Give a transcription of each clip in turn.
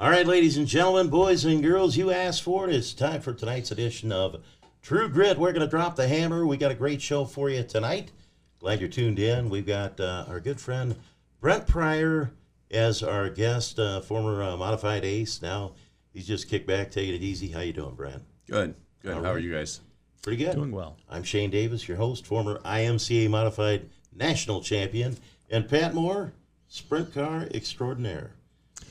All right, ladies and gentlemen, boys and girls, you asked for it. It's time for tonight's edition of True Grit. We're going to drop the hammer. We got a great show for you tonight. Glad you're tuned in. We've got uh, our good friend Brent Prior as our guest, uh, former uh, modified ace. Now he's just kicked back, taking it easy. How you doing, Brent? Good, good. All How are you guys? Pretty good. Doing well. I'm Shane Davis, your host, former IMCA modified national champion, and Pat Moore, sprint car extraordinaire.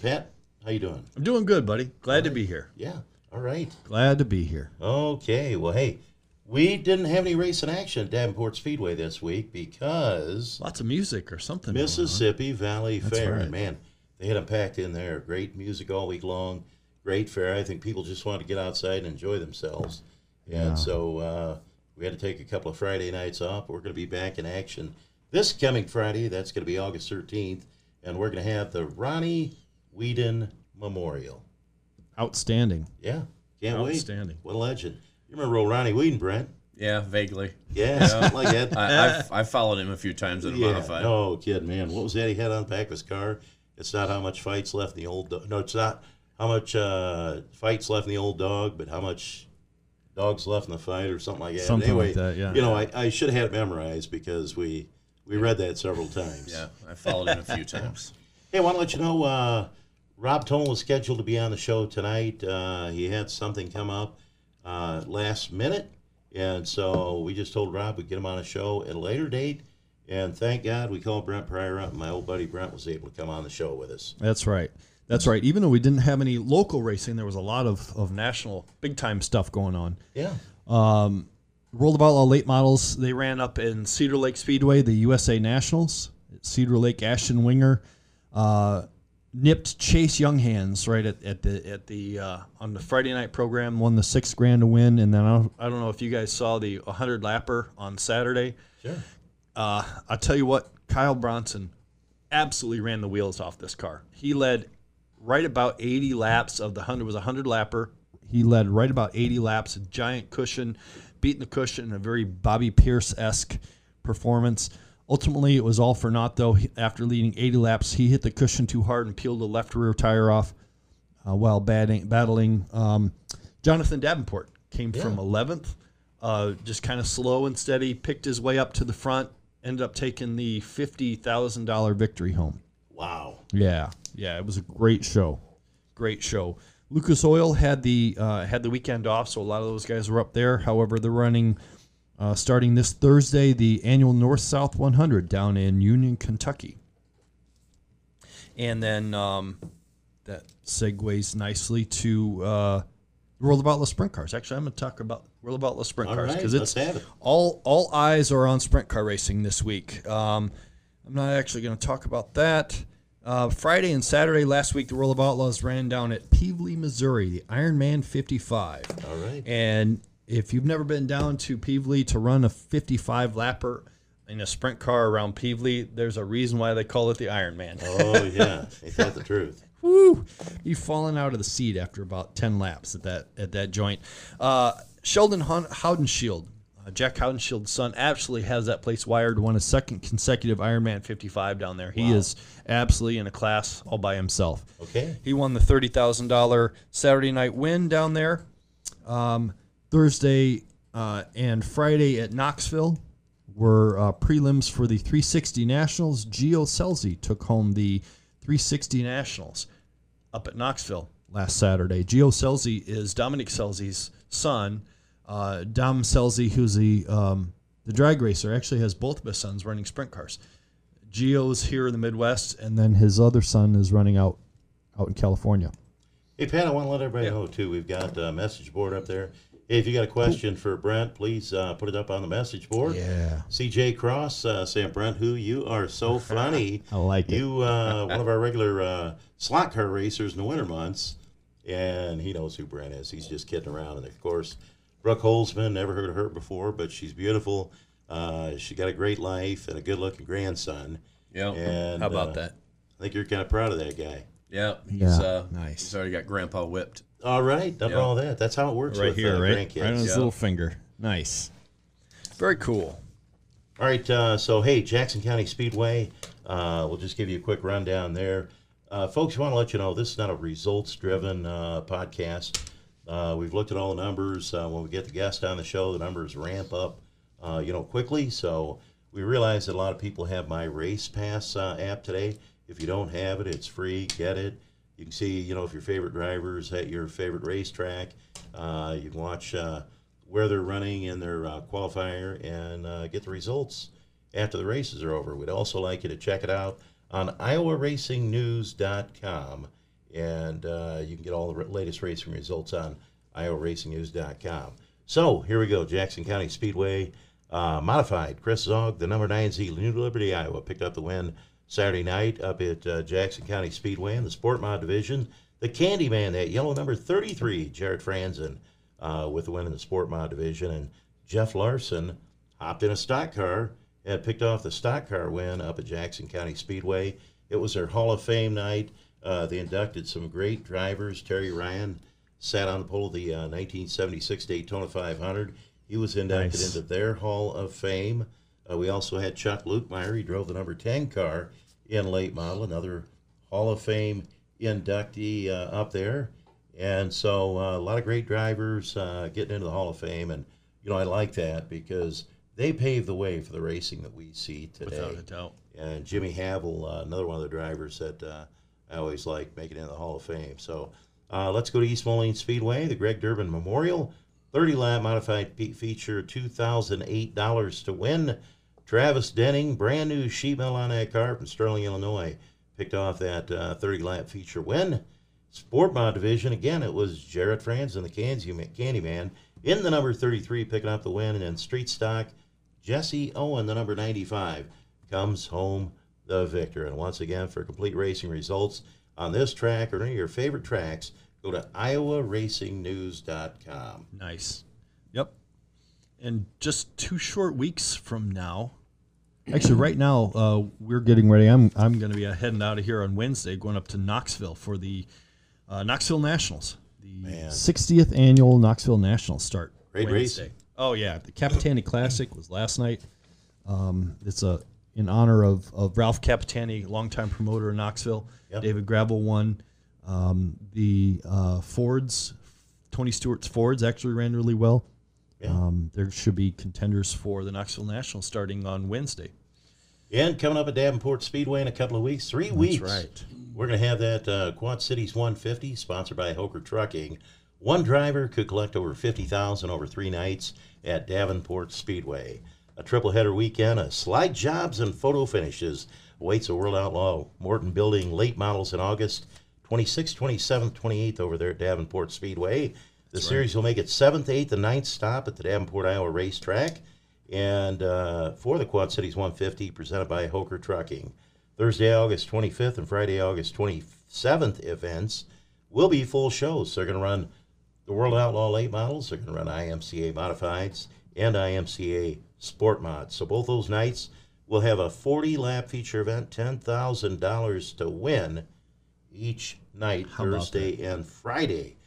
Pat, how you doing? I'm doing good, buddy. Glad to be here. Yeah. All right. Glad to be here. Okay. Well, hey, we didn't have any race in action at Davenport Speedway this week because Lots of music or something. Mississippi Valley That's Fair. right. Man, they had them packed in there. Great music all week long. Great fair. I think people just wanted to get outside and enjoy themselves. Yeah. And so uh, we had to take a couple of Friday nights off. We're going to be back in action this coming Friday. That's going to be August 13th. And we're going to have the Ronnie Whedon Memorial. Outstanding. Yeah. Can't wait. Outstanding. What a legend. You remember old Ronnie Whedon, Brent? Yeah, vaguely. Yeah, something like that. I, I've, I've followed him a few times in a Yeah, modified. no kid, man. What was that he had on the back of his car? It's not how much fights left in the old. Do- no, it's not how much uh, fights left in the old dog, but how much dogs left in the fight, or something like that. Something anyway, like that, yeah. You know, I, I should have had it memorized because we we read that several times. Yeah, I followed him a few times. Hey, I want to let you know uh, Rob Toll was scheduled to be on the show tonight. Uh, he had something come up uh, last minute, and so we just told Rob we'd get him on a show at a later date. And thank God we called Brent Prior up, my old buddy Brent was able to come on the show with us. That's right. That's right. Even though we didn't have any local racing, there was a lot of, of national big time stuff going on. Yeah. World of Outlaw late models, they ran up in Cedar Lake Speedway, the USA Nationals. Cedar Lake Ashton Winger uh, nipped Chase Junghans right at, at the at the uh, on the Friday night program, won the six grand to win, and then I don't, I don't know if you guys saw the 100 lapper on Saturday. Sure. Uh, I'll tell you what, Kyle Bronson absolutely ran the wheels off this car. He led right about 80 laps of the 100 was a 100 lapper. He led right about 80 laps, a giant cushion, beating the cushion in a very Bobby Pierce esque performance. Ultimately, it was all for naught, though. After leading 80 laps, he hit the cushion too hard and peeled the left rear tire off uh, while battling, battling um, Jonathan Davenport. Came from 11th, uh, just kind of slow and steady, picked his way up to the front, ended up taking the $50,000 victory home. Wow. Yeah, yeah, it was a great show, great show. Lucas Oil had the uh, had the weekend off, so a lot of those guys were up there. However, they're running uh, starting this Thursday the annual North South 100 down in Union, Kentucky, and then um, that segues nicely to uh, World of Outlaw Sprint Cars. Actually, I'm going to talk about World of Outlaw Sprint All Cars because let's it's it. all all eyes are on sprint car racing this week. Um, I'm not actually going to talk about that. Uh, Friday and Saturday last week, the World of Outlaws ran down at Pevely, Missouri, the Ironman 55. All right. And if you've never been down to Pevely to run a 55 lapper in a sprint car around Pevely, there's a reason why they call it the Ironman. Oh yeah, ain't that the truth? Woo! You've fallen out of the seat after about ten laps at that at that joint. Uh, Sheldon Haudenschild, uh, Jack Haudenschild's son, absolutely has that place wired. Won a second consecutive Ironman 55 down there. He is absolutely in a class all by himself. Okay. He won the thirty thousand dollar Saturday night win down there. Um, Thursday uh, and Friday at Knoxville were uh, prelims for the 360 Nationals. Gio Scelzi took home the 360 Nationals up at Knoxville last Saturday. Gio Scelzi is Dominic Scelzi's son. Uh, Dom Scelzi, who's the um, the drag racer, actually has both of his sons running sprint cars. Gio's here in the Midwest, and then his other son is running out out in California. Hey Pat, I want to let everybody know too. We've got a message board up there. Hey, if you got a question for Brent, please uh, put it up on the message board. Yeah. CJ Cross uh, saying, Brent, who you are so funny. I like it. You, uh, one of our regular uh, slot car racers in the winter months, and he knows who Brent is. He's just kidding around. And of course, Brooke Holzman, never heard of her before, but she's beautiful. Uh, she got a great life and a good-looking grandson. Yeah. And How about uh, that? I think you're kind of proud of that guy. Yeah. He's, Yeah, uh, nice. He's already got Grandpa whipped. All right, done Yeah. all that. That's how it works right with here, uh, right, grandkids. right on his Yeah. little finger. Nice. Very cool. All right, uh, so hey, Jackson County Speedway. Uh, we'll just give you a quick rundown there. Uh, folks, we want to let you know this is not a results driven uh, podcast. Uh, we've looked at all the numbers. Uh, when we get the guest on the show, the numbers ramp up, uh, you know, quickly. So we realize that a lot of people have MyRacePass uh, app today. If you don't have it, it's free. Get it. You can see, you know, if your favorite drivers at your favorite racetrack. Uh, you can watch uh, where they're running in their uh, qualifier and uh, get the results after the races are over. We'd also like you to check it out on iowaracingnews.com. And uh, you can get all the latest racing results on iowaracingnews.com. So here we go Jackson County Speedway uh, modified. Chris Zog, the number 9Z, New Liberty, Iowa, picked up the win Saturday night up at uh, Jackson County Speedway in the Sport Mod Division. The Candyman, that yellow number 33, Jared Franzen, uh, with the win in the Sport Mod Division. And Jeff Larson hopped in a stock car and picked off the stock car win up at Jackson County Speedway. It was their Hall of Fame night. Uh, they inducted some great drivers. Terry Ryan sat on the pole of the uh, 1976 Daytona 500. He was inducted Nice. into their Hall of Fame. Uh, we also had Chuck Lukemeyer. He drove the number 10 car in late model, another Hall of Fame inductee uh, up there. And so uh, a lot of great drivers uh, getting into the Hall of Fame. And, you know, I like that because they paved the way for the racing that we see today Without a doubt. and Jimmy Havel, uh, another one of the drivers that uh, I always like making it in the Hall of Fame. So uh, let's go to East Moline Speedway, the Greg Durbin Memorial, 30 lap modified feature, $2,008 to win. Travis Denning, brand new sheet metal on that car from Sterling, Illinois, picked off that uh, 30 lap feature win. Sport Mod division, again, it was Jarrett Franz and the Candy- Candyman, in the number 33, picking up the win. And then Street Stock, Jesse Owen, the number 95, comes home the victor. And once again, for complete racing results on this track or any of your favorite tracks, go to iowaracingnews.com. Nice. Yep. And just two short weeks from now, actually, right now uh, we're getting ready. I'm I'm going to be uh, heading out of here on Wednesday, going up to Knoxville for the uh, Knoxville Nationals, the Man. 60th annual Knoxville Nationals start. Great Wednesday. racing. Oh yeah, the Capitani Classic was last night. Um, it's a in honor of, of Ralph Capitani, longtime promoter in Knoxville. Yep. David Gravel won. Um, the uh, Fords, Tony Stewart's Fords actually ran really well. Yeah. Um, there should be contenders for the Knoxville National starting on Wednesday. And coming up at Davenport Speedway in a couple of weeks, three weeks. right. We're going to have that uh, Quad Cities 150, sponsored by Hoker Trucking. One driver could collect over 50000 over three nights at Davenport Speedway. A triple header weekend of slide jobs and photo finishes awaits a World Outlaw Morton Building late models in August 26th, 27th, 28th over there at Davenport Speedway. The series will make its seventh, eighth, and ninth stop at the Davenport, Iowa racetrack. And uh, for the Quad Cities 150, presented by Hoker Trucking. Thursday, August 25th and Friday, August 27th events will be full shows. They're going to run the World Outlaw late models, they're going to run IMCA modifieds and IMCA sport mods. So both those nights will have a 40 lap feature event, $10,000 to win each night, How Thursday and Friday.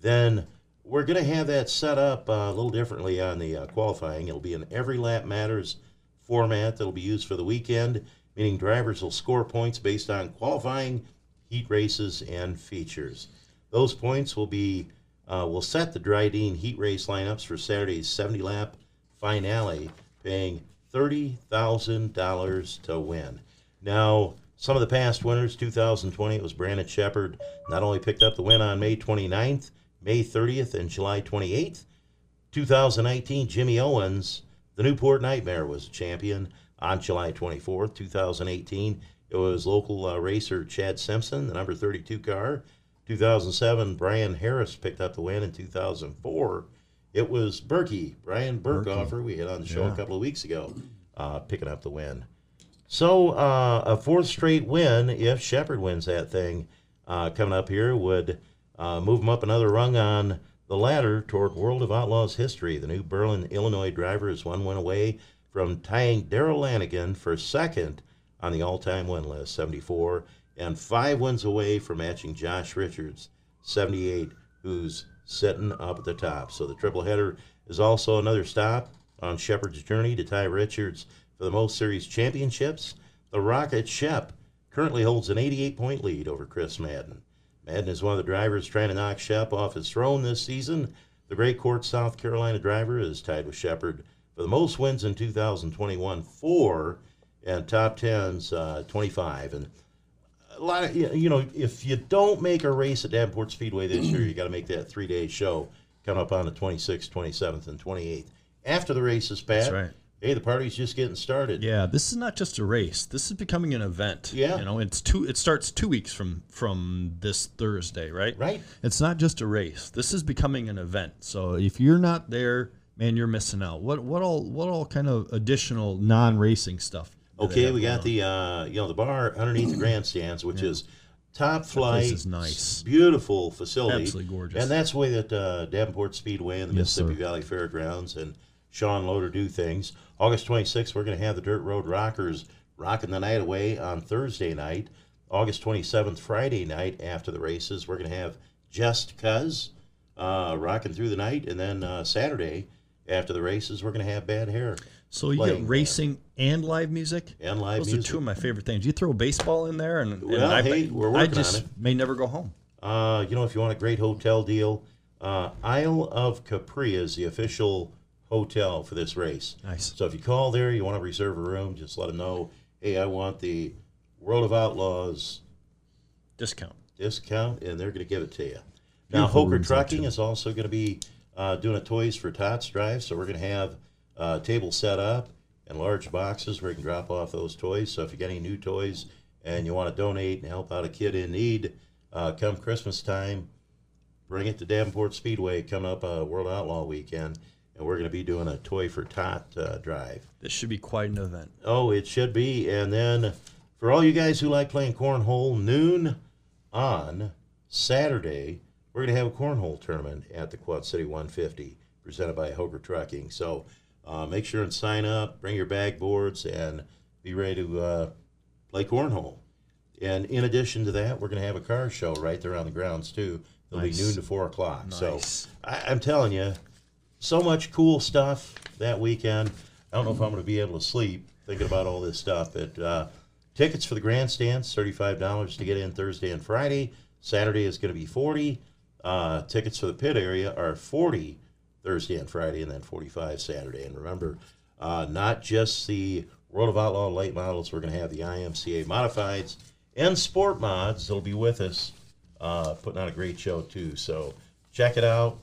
Then we're going to have that set up uh, a little differently on the uh, qualifying. It'll be an every lap matters format that'll be used for the weekend, meaning drivers will score points based on qualifying, heat races, and features. Those points will be uh, will set the Drydene heat race lineups for Saturday's 70 lap finale, paying thirty thousand dollars to win. Now, some of the past winners, 2020, it was Brandon Sheppard, not only picked up the win on May 29th, May 30th, and July 28th. 2019, Jimmy Owens, the Newport Nightmare, was the champion on July 24th. 2018, it was local uh, racer Chad Simpson, the number 32 car. 2007, Brian Harris picked up the win. In 2004, it was Berkey, Brian Birkhofer, we had on the show a couple of weeks ago, uh, picking up the win. So uh, a fourth straight win, if Sheppard wins that thing uh, coming up here, would uh, move him up another rung on the ladder toward World of Outlaws history. The new Berlin, Illinois driver is one win away from tying Darrell Lanigan for second on the all-time win list, 74, and five wins away from matching Josh Richards, 78, who's sitting up at the top. So the triple header is also another stop on Sheppard's journey to tie Richards for the most series championships. The Rocket Shep currently holds an 88 point lead over Chris Madden. Madden is one of the drivers trying to knock Shep off his throne this season. The Gray Court South Carolina driver is tied with Sheppard for the most wins in 2021, four, and top tens, uh, 25. And a lot of, you know, if you don't make a race at Davenport Speedway this year, you got to make that three day show coming up on the 26th, 27th, and 28th. After the race is passed, right. Hey, the party's just getting started. Yeah, this is not just a race. This is becoming an event. Yeah. you know, it's two. It starts two weeks from from this Thursday, right? Right. It's not just a race. This is becoming an event. So if you're not there, man, you're missing out. What what all what all kind of additional non-racing stuff? Okay, we got on? the uh, you know the bar underneath the grandstands, which is top flight, is nice. beautiful facility, Absolutely gorgeous. and that's the way that uh, Davenport Speedway and the Yes, Mississippi sir. Valley Fairgrounds and Sean Loader do things. August 26th, we're going to have the Dirt Road Rockers rocking the night away on Thursday night. August 27th, Friday night after the races, we're going to have Just Cuz uh, rocking through the night, and then uh, Saturday after the races, we're going to have Bad Hair So you get there. racing and live music. and live Those music. are two of my favorite things. You throw baseball in there, and, and Well, I, hey, we're I working on just it. may never go home. Uh, you know, if you want a great hotel deal, uh, Isle of Capri is the official hotel for this race. Nice. So if you call there, you want to reserve a room, just let them know, hey, I want the World of Outlaws Discount. discount, and they're going to give it to you. Now, Beautiful Hoker Trucking is also going to be uh, doing a Toys for Tots drive, so we're going to have uh, tables set up and large boxes where you can drop off those toys. So if you got any new toys and you want to donate and help out a kid in need, uh, come Christmas time, bring it to Davenport Speedway coming up uh, World Outlaw Weekend, and we're going to be doing a Toy for Tot uh, drive. This should be quite an event. Oh, it should be. And then for all you guys who like playing cornhole, noon on Saturday, we're going to have a cornhole tournament at the Quad City 150 presented by Hoker Trucking. So uh, make sure and sign up, bring your bag boards, and be ready to uh, play cornhole. And in addition to that, we're going to have a car show right there on the grounds, too. It'll Nice. be noon to 4 o'clock. Nice. So I, I'm telling you, so much cool stuff that weekend. I don't know if I'm going to be able to sleep thinking about all this stuff. But uh, tickets for the grandstands, thirty-five dollars to get in Thursday and Friday. Saturday is going to be forty. Uh, tickets for the pit area are forty Thursday and Friday, and then forty-five Saturday. And remember, uh, not just the World of Outlaw late models. We're going to have the IMCA modifieds and sport mods. They'll be with us, uh, putting on a great show too. So check it out.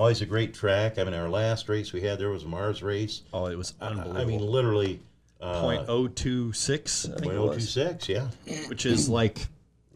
Always a great track. I mean, our last race we had there was a Mars race. Oh, it was unbelievable. I unbelievable. mean, literally uh, Point oh two six, I think it was, 0.026. Yeah, which is like.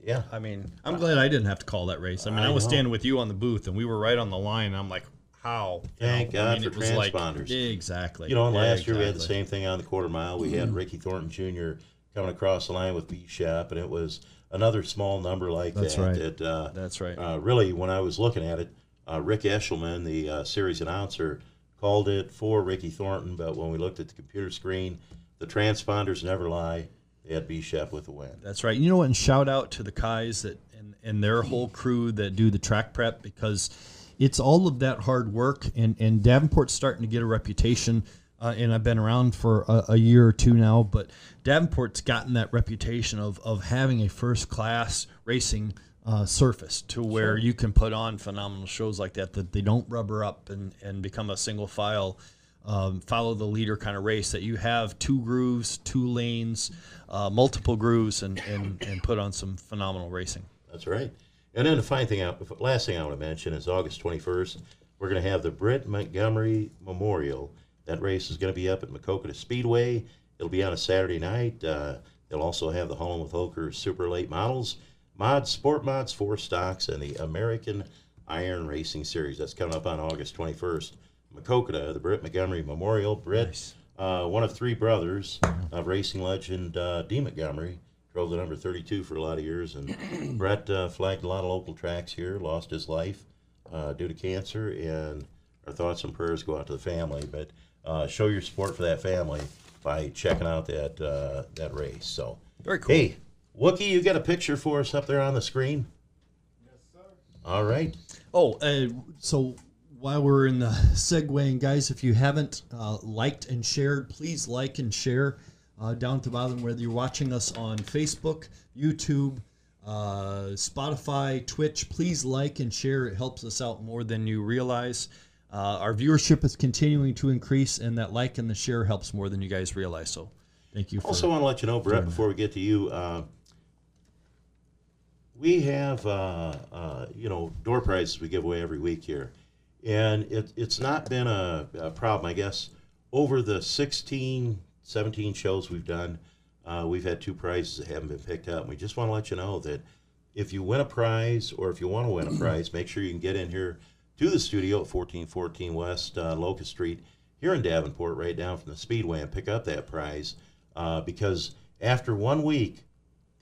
yeah. I mean, I'm glad I didn't have to call that race. I mean, I, I was know. standing with you on the booth, and we were right on the line. And I'm like, how? You Thank know, I God mean, for it was like- transponders. exactly. You know, and last year we had the same thing on the quarter mile. We had Ricky Thornton Jr. coming across the line with B Shep, and it was another small number like That's that. right. That uh, That's right. uh, really, when I was looking at it, uh, Rick Eshelman, the uh, series announcer, called it for Ricky Thornton. But when we looked at the computer screen, the transponders never lie. They had B Shep with the win. That's right. You know what? And shout out to the guys that and, and their whole crew that do the track prep because it's all of that hard work. And, and Davenport's starting to get a reputation. Uh, and I've been around for a, a year or two now, but Davenport's gotten that reputation of, of having a first class racing uh, surface to where you can put on phenomenal shows like that, that they don't rubber up and, and become a single file um, follow the leader kind of race that you have two grooves, two lanes, uh, multiple grooves, and, and, and put on some phenomenal racing. That's right. And then the fine thing, I- last thing I want to mention is August 21st, we're going to have the Britt Montgomery Memorial. That race is going to be up at Maquoketa Speedway. It'll be on a Saturday night. Uh, they'll also have the Holland with Hoker Super Late Models, Mods, Sport Mods, Four Stocks, and the American Iron Racing Series. That's coming up on August 21st. Maquoketa, the Britt Montgomery Memorial. Britt, uh, one of three brothers of racing legend uh, Dee Montgomery, drove the number 32 for a lot of years, and Brett uh, flagged a lot of local tracks here, lost his life uh, due to cancer, and our thoughts and prayers go out to the family. But uh, show your support for that family by checking out that uh, that race. So, Very cool. hey, Wookie, you got a picture for us up there on the screen? Yes, sir. All right. Oh, uh, so while we're in the segueing, guys, if you haven't uh, liked and shared, please like and share uh, down at the bottom, whether you're watching us on Facebook, YouTube, uh, Spotify, Twitch, please like and share. It helps us out more than you realize. Uh, our viewership is continuing to increase, and that like and the share helps more than you guys realize. So, thank you. For, Also, want to let you know, Brett, before we get to you, uh, we have uh, uh, you know door prizes we give away every week here, and it, it's not been a, a problem, I guess. Over the 16, 17 shows we've done, uh, we've had two prizes that haven't been picked up. And we just want to let you know that if you win a prize or if you want to win a prize, make sure you can get in here to the studio at 1414 West uh, Locust Street here in Davenport, right down from the Speedway, and pick up that prize. Uh, because after one week,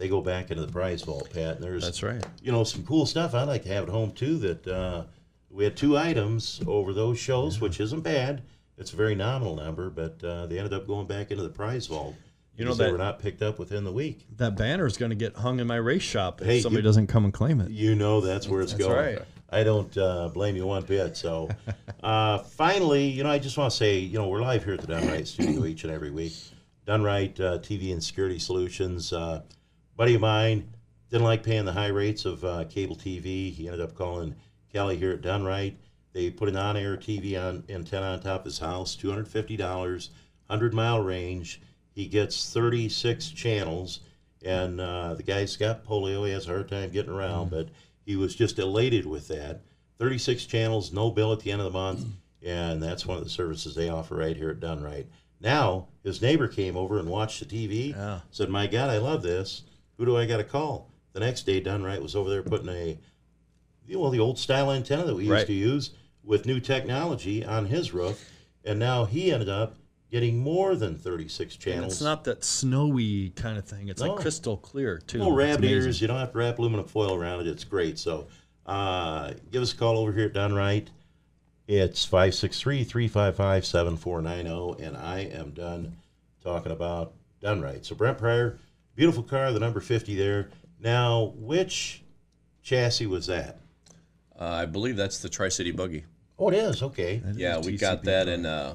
they go back into the prize vault, Pat. And there's That's right. you know some cool stuff I'd like to have at home too. That uh, we had two items over those shows, which isn't bad. It's a very nominal number, but uh, they ended up going back into the prize vault. You know because they were not picked up within the week. That banner is going to get hung in my race shop if Hey, somebody you- doesn't come and claim it. You know that's where it's That's going. right. I don't uh, blame you one bit. So, uh, finally, you know, I just want to say, you know, we're live here at the Done Right Studio each and every week. Done Right uh, TV and Security Solutions. Buddy of mine didn't like paying the high rates of uh, cable TV. He ended up calling Kelly here at Done Right. They put an on-air TV on antenna on top of his house, two hundred fifty dollars, hundred mile range. He gets thirty six channels, and uh, the guy's got polio. He has a hard time getting around, but he was just elated with that. Thirty six channels, no bill at the end of the month, and that's one of the services they offer right here at Done Right. Now his neighbor came over and watched the TV. Yeah. Said, "My God, I love this. Who do I got to call?" The next day, Done Right was over there putting a you well, the old style antenna that we used Right. to use with new technology on his roof, and now he ended up getting more than 36 And channels. it's not that snowy kind of thing. It's No. like crystal clear too. no rabbit ears. You don't have to wrap aluminum foil around it. It's great. So uh, give us a call over here at Done Right. It's 563 355 7490, and I am done talking about Done Right. So, Brent Prior, beautiful car, the number 50 there. Now, which chassis was that? Uh, I believe that's the Tri City Buggy. Oh, it is. Okay. That is Yeah, a we got that car. in uh,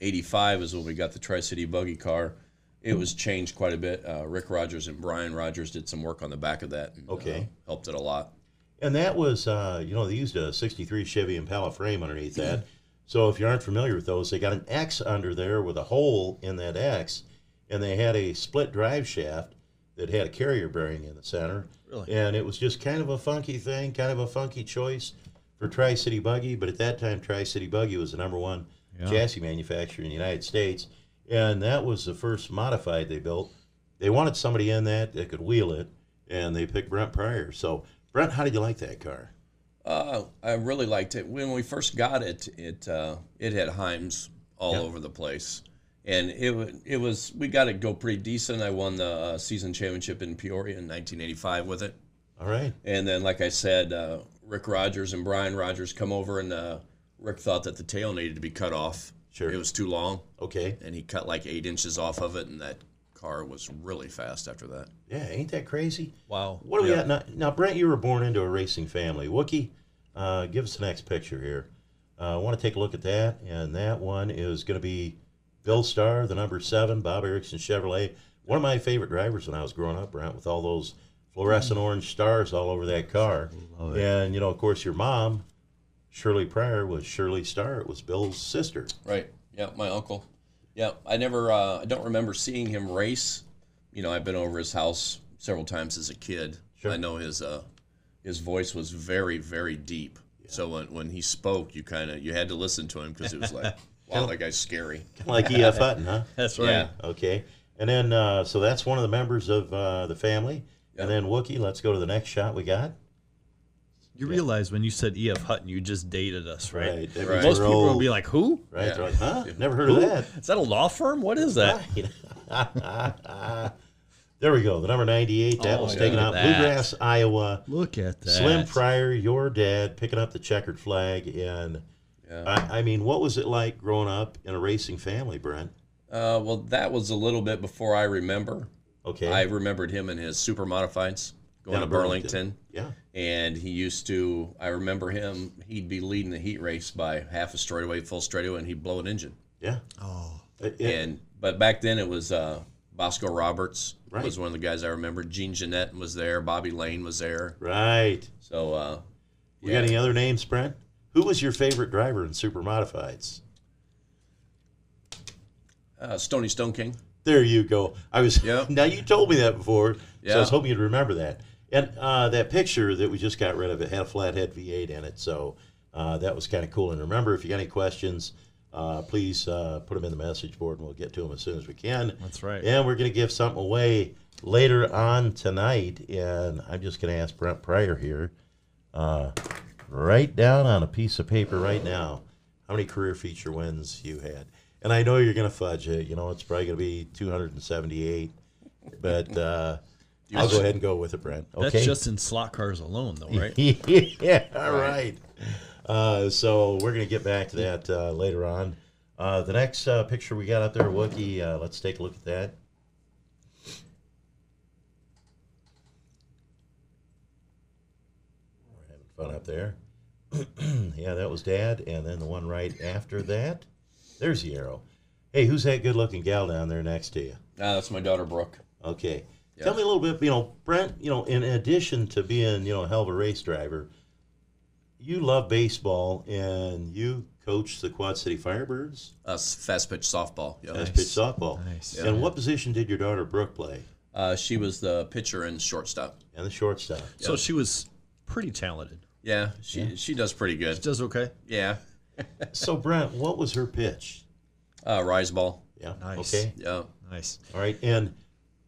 85 is when we got the Tri City Buggy car. It was changed quite a bit. Uh, Rick Rogers and Brian Rogers did some work on the back of that. And, Okay. Uh, helped it a lot. And that was, uh, you know, they used a 63 Chevy Impala frame underneath that. So if you aren't familiar with those, they got an X under there with a hole in that X, and they had a split drive shaft that had a carrier bearing in the center. Really? And it was just kind of a funky thing, kind of a funky choice for Tri City Buggy. But at that time, Tri City Buggy was the number one Yeah. chassis manufacturer in the United States. And that was the first modified they built. They wanted somebody in that that could wheel it, and they picked Brent Prior. So, Brent, how did you like that car? Uh, I really liked it. When we first got it, it uh, it had Heims all Yeah. over the place, and it it was we got it go pretty decent. I won the uh, season championship in Peoria in 1985 with it, All right. and then like I said, uh, Rick Rogers and Brian Rogers come over, and uh, Rick thought that the tail needed to be cut off. Sure. it was too long, Okay. and he cut like eight inches off of it, and that car was really fast after that. Yeah, ain't that crazy? Wow. What do we Yeah. got now? Now, Brent, you were born into a racing family. Wookie, uh, give us the next picture here. Uh, I want to take a look at that, and that one is going to be Bill Starr, the number seven, Bob Erickson Chevrolet. One of my favorite drivers when I was growing up, Brent, with all those fluorescent orange stars all over that car. Love it. And, you know, of course, your mom, Shirley Prior, was Shirley Starr. It was Bill's sister. Right. Yeah, my uncle. Yeah, I never. Uh, I don't remember seeing him race. You know, I've been over his house several times as a kid. Sure. I know his uh, his voice was very, very deep. Yeah. So when, when he spoke, you kind of you had to listen to him because it was like, wow, that guy's scary. Like E.F. Hutton, huh? That's right. Yeah. Okay. And then, uh, so that's one of the members of uh, the family. Yeah. And then Wookie, let's go to the next shot we got. You realize when you said E.F. Hutton, you just dated us, right? That Right. means Most people old, would be like, "Who? right? Yeah. They're like, huh? Never heard of that. Is that a law firm? What is that?" there we go. The number 98. That Oh, was taken out. that. Bluegrass, Iowa. Look at that. Slim Prior, your dad, picking up the checkered flag. And Yeah. I, I mean, what was it like growing up in a racing family, Brent? Uh, well, that was a little bit before I remember. Okay. I remembered him and his super modifieds going Down to at Burlington. Yeah. and he used to i remember him he'd be leading the heat race by half a straightaway full straightaway and he'd blow an engine Yeah. Oh, It- it- and but back then it was uh, Bosco Roberts Right. was one of the guys I remember. Gene Jeanette was there. Bobby Lane was there. right. So uh, You got any other names, Brent? Who was your favorite driver in Super Modifieds? uh, Stony Stone King. There you go. I was Yeah. now you told me that before, so I was hoping you'd remember that. And uh, that picture that we just got rid of it had a flathead V8 in it, so uh, that was kind of cool. And remember, if you got any questions, uh, please uh, put them in the message board, and we'll get to them as soon as we can. That's right. And we're going to give something away later on tonight, and I'm just going to ask Brent Prior here, write down on a piece of paper right now how many career feature wins you had. And I know you're going to fudge it. You know, it's probably going to be 278, but uh, I'll go ahead and go with it, Brent. Okay. That's just in slot cars alone, though, right? yeah, all right. Uh, so we're going to get back to that uh, later on. Uh, the next uh, picture we got up there, Wookie, uh, let's take a look at that. We're having fun up there. yeah, that was Dad. And then the one right after that, there's the arrow. Hey, who's that good looking gal down there next to you? Uh, that's my daughter Brooke. Okay. Tell me a little bit, you know, Brent, you know, in addition to being, you know, a hell of a race driver, you love baseball and you coach the Quad City Firebirds Uh, fast pitch softball. Yeah. as pitch softball. Nice. And what position did your daughter Brooke play? Uh, she was the pitcher and shortstop. And the shortstop. So she was pretty talented. Yeah, she she does pretty good. Does okay. Yeah, so Brent, what was her pitch? uh, rise ball. Yeah. Nice. Okay. Yeah. Nice. All right. And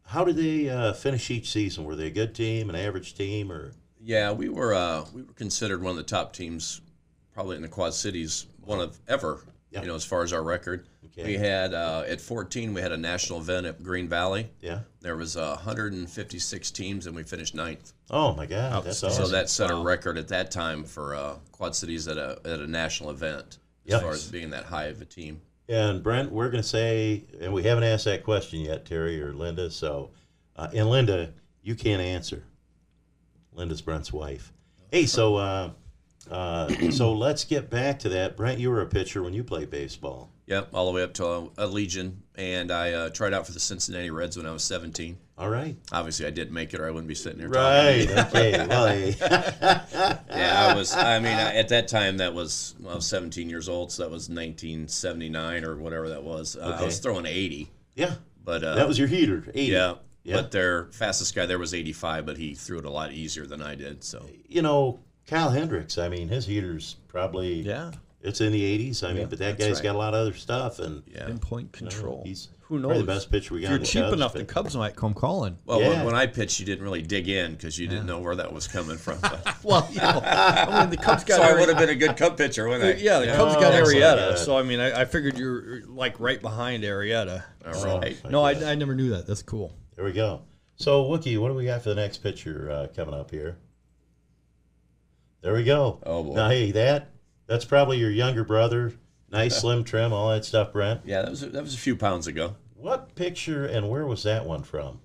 how did they uh, finish each season? Were they a good team, an average team, or Yeah, we were uh, we were considered one of the top teams, probably in the Quad Cities, one of ever. You know, as far as our record, Okay. we had uh, at 14 we had a national event at Green Valley. yeah? There was uh, 156 teams, and we finished ninth. Oh my God, that's So awesome. that set a record at that time for uh, Quad Cities at a at a national event as far as being that high of a team. And Brent, we're going to say, and we haven't asked that question yet, Terry or Linda. So, uh, and Linda, you can't answer. Linda's Brent's wife. Hey, so uh, uh, so let's get back to that. Brent, you were a pitcher when you played baseball. Yep, all the way up to a, a Legion, and I uh, tried out for the Cincinnati Reds when I was 17. All right. Obviously, I didn't make it, or I wouldn't be sitting here Right. talking. Okay. Well, hey, Yeah, I was. I mean, I, at that time, that was well, I was 17 years old, so that was 1979 or whatever that was. Uh, I was throwing 80, yeah, but uh, that was your heater. 80. yeah. Yeah. But their fastest guy there was 85, but he threw it a lot easier than I did. So You know, Kyle Hendricks. I mean, his heater's probably Yeah. It's in the 80s. I mean, but that that's guy's right. got a lot of other stuff, and yeah. Pinpoint control. he's Who probably knows? the best pitcher we got. If you're in the cheap Cubs, enough, the Cubs might come calling. Well, Yeah. when, when I pitched, you didn't really dig in because you didn't know where that was coming from. But, Well, you know, I mean, the Cubs got so I would have been a good Cub pitcher, wouldn't I? Yeah, the Cubs got excellent, Arrieta, so I mean, I, I figured you're like right behind Arrieta. All right. No, I, I never knew that. That's cool. There we go. So, Wookie, what do we got for the next pitcher uh, coming up here? There we go. Oh, boy. Now, hey, that that's probably your younger brother. Nice, slim trim, all that stuff, Brent. Yeah, that was that was a few pounds ago. What picture and where was that one from?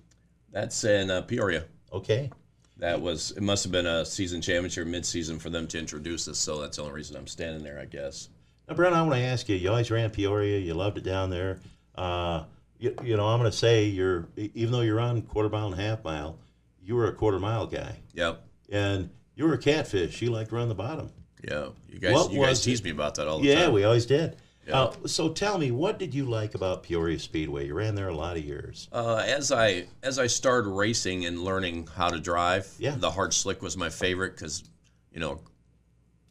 That's in uh, Peoria. Okay. That was it. Must have been a season championship, mid-season for them to introduce us. So that's the only reason I'm standing there, I guess. Now, Brent, I want to ask you. You always ran Peoria. You loved it down there. Uh, you, you know, I'm going to say you're even though you're on quarter mile and half mile, you were a quarter mile guy, Yep. and you were a catfish. You liked run the bottom. Yeah. You guys, What you guys was tease me about that all the Yeah, time. Yeah, we always did. Yeah. Uh, so tell me, what did you like about Peoria Speedway? You ran there a lot of years. Uh, as I as I started racing and learning how to drive, Yeah. the hard slick was my favorite because, you know,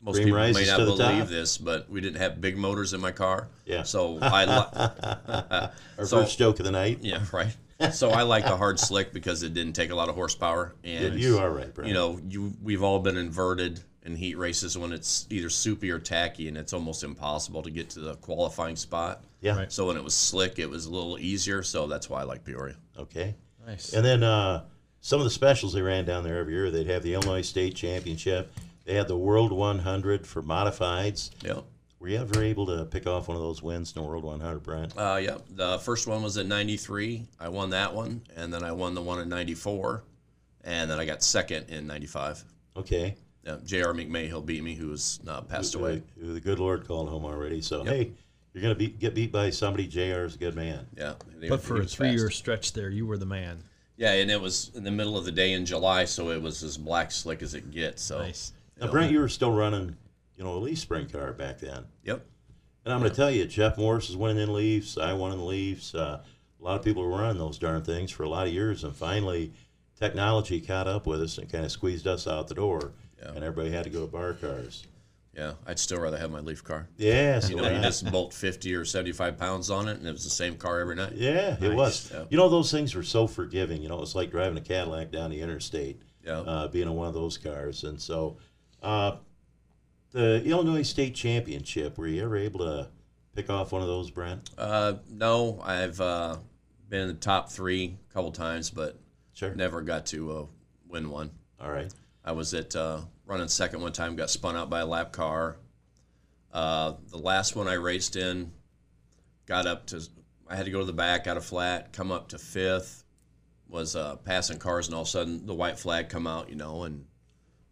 most Cream people may not believe this, but we didn't have big motors in my car. Yeah. So I li- Our So- first joke of the night. yeah right. So I like the hard slick because it didn't take a lot of horsepower and You are right, Brent. you know you we've all been inverted in heat races when it's either soupy or tacky and it's almost impossible to get to the qualifying spot. yeah. Right. So when it was slick, it was a little easier. So that's why I like Peoria. Okay. Nice. And then uh, some of the specials they ran down there every year. They'd have the Illinois State Championship. They had the World 100 for modifieds. Yeah. Were you ever able to pick off one of those wins in the World 100, Brent? Uh, yeah. The first one was in '93. I won that one, and then I won the one in '94, and then I got second in '95. Okay. Yeah, J.R. McMahill beat me, who was uh, passed away. Who the good Lord called home already. So, hey, you're gonna be, get beat by somebody, Jr. is a good man. Yeah. they- But he for a was three year stretch there, you were the man. Yeah, and it was in the middle of the day in July, so it was as black slick as it gets. So. Nice. Now, Brent, you were still running, you know, a leaf spring car back then. Yep. And I'm going to tell you, Jeff Morris is winning in Leafs. I won in Leafs. Uh, a lot of people were running those darn things for a lot of years, and finally, technology caught up with us and kind of squeezed us out the door, Yeah. and everybody had to go to bar cars. Yeah, I'd still rather have my Leaf car. Yeah, so You know, you just bolt 50 or 75 pounds on it, and it was the same car every night. yeah, it was. Yeah. You know, those things were so forgiving. You know, it was like driving a Cadillac down the interstate, Yeah. uh, being in one of those cars. And so, uh, the Illinois State Championship, were you ever able to pick off one of those, Brent? Uh, no, I've uh, been in the top three a couple times, but Sure. never got to uh, win one. All right. I was at uh, running second one time, got spun out by a lap car. Uh, the last one I raced in, got up to, I had to go to the back, got a flat, come up to fifth, was uh, passing cars, and all of a sudden the white flag come out, you know, and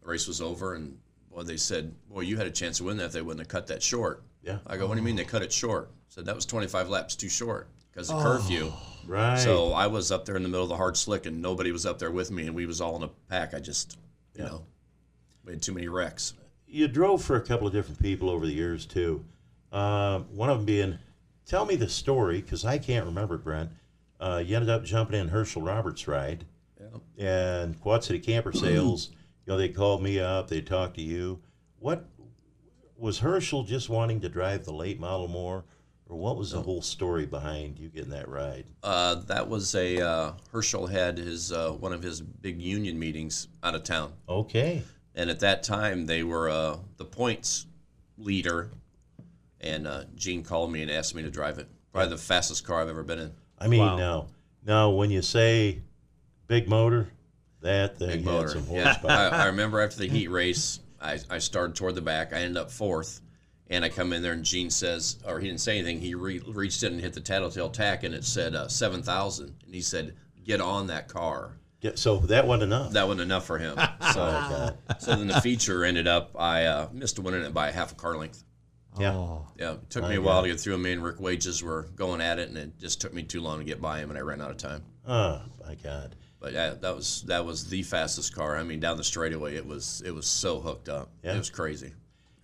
the race was over. And boy, they said, "Boy, you had a chance to win that if they wouldn't have cut that short." Yeah. I go, "What do you mean they cut it short?" said that was 25 laps too short because of curfew. Right. So I was up there in the middle of the hard slick, and nobody was up there with me, and we was all in a pack. I just, you Yeah. know, we had too many wrecks. you drove for a couple of different people over the years too. Um, one of them being, tell me the story because I can't remember, Brent. Uh, you ended up jumping in Herschel Roberts' ride, Yeah. and Quad City Camper Sales. You know, they called me up. They talked to you. What was Herschel just wanting to drive the late model more, or what was the whole story behind you getting that ride? Uh, that was a uh, Herschel had his uh, one of his big union meetings out of town, Okay. and at that time they were uh, the points leader, and uh, Gene called me and asked me to drive it. Probably the fastest car I've ever been in. I mean, Wow. now, now when you say big motor, that thing Big had motor. some Yeah. I, I remember after the heat race, I, I started toward the back. I ended up fourth, and I come in there, and Gene says, or he didn't say anything. He re- reached in and hit the tattletale tack, and it said uh, seven thousand, and he said, "Get on that car." Get- so that wasn't enough. That wasn't enough for him. So, so then the feature ended up. I uh, missed winning it by half a car length. Yeah. Oh, Yeah, it took me a while to get through. Me and Rick Wages were going at it, and it just took me too long to get by him, and I ran out of time. Oh my God. But yeah, that was that was the fastest car. I mean, down the straightaway, it was it was so hooked up. Yeah. It was crazy.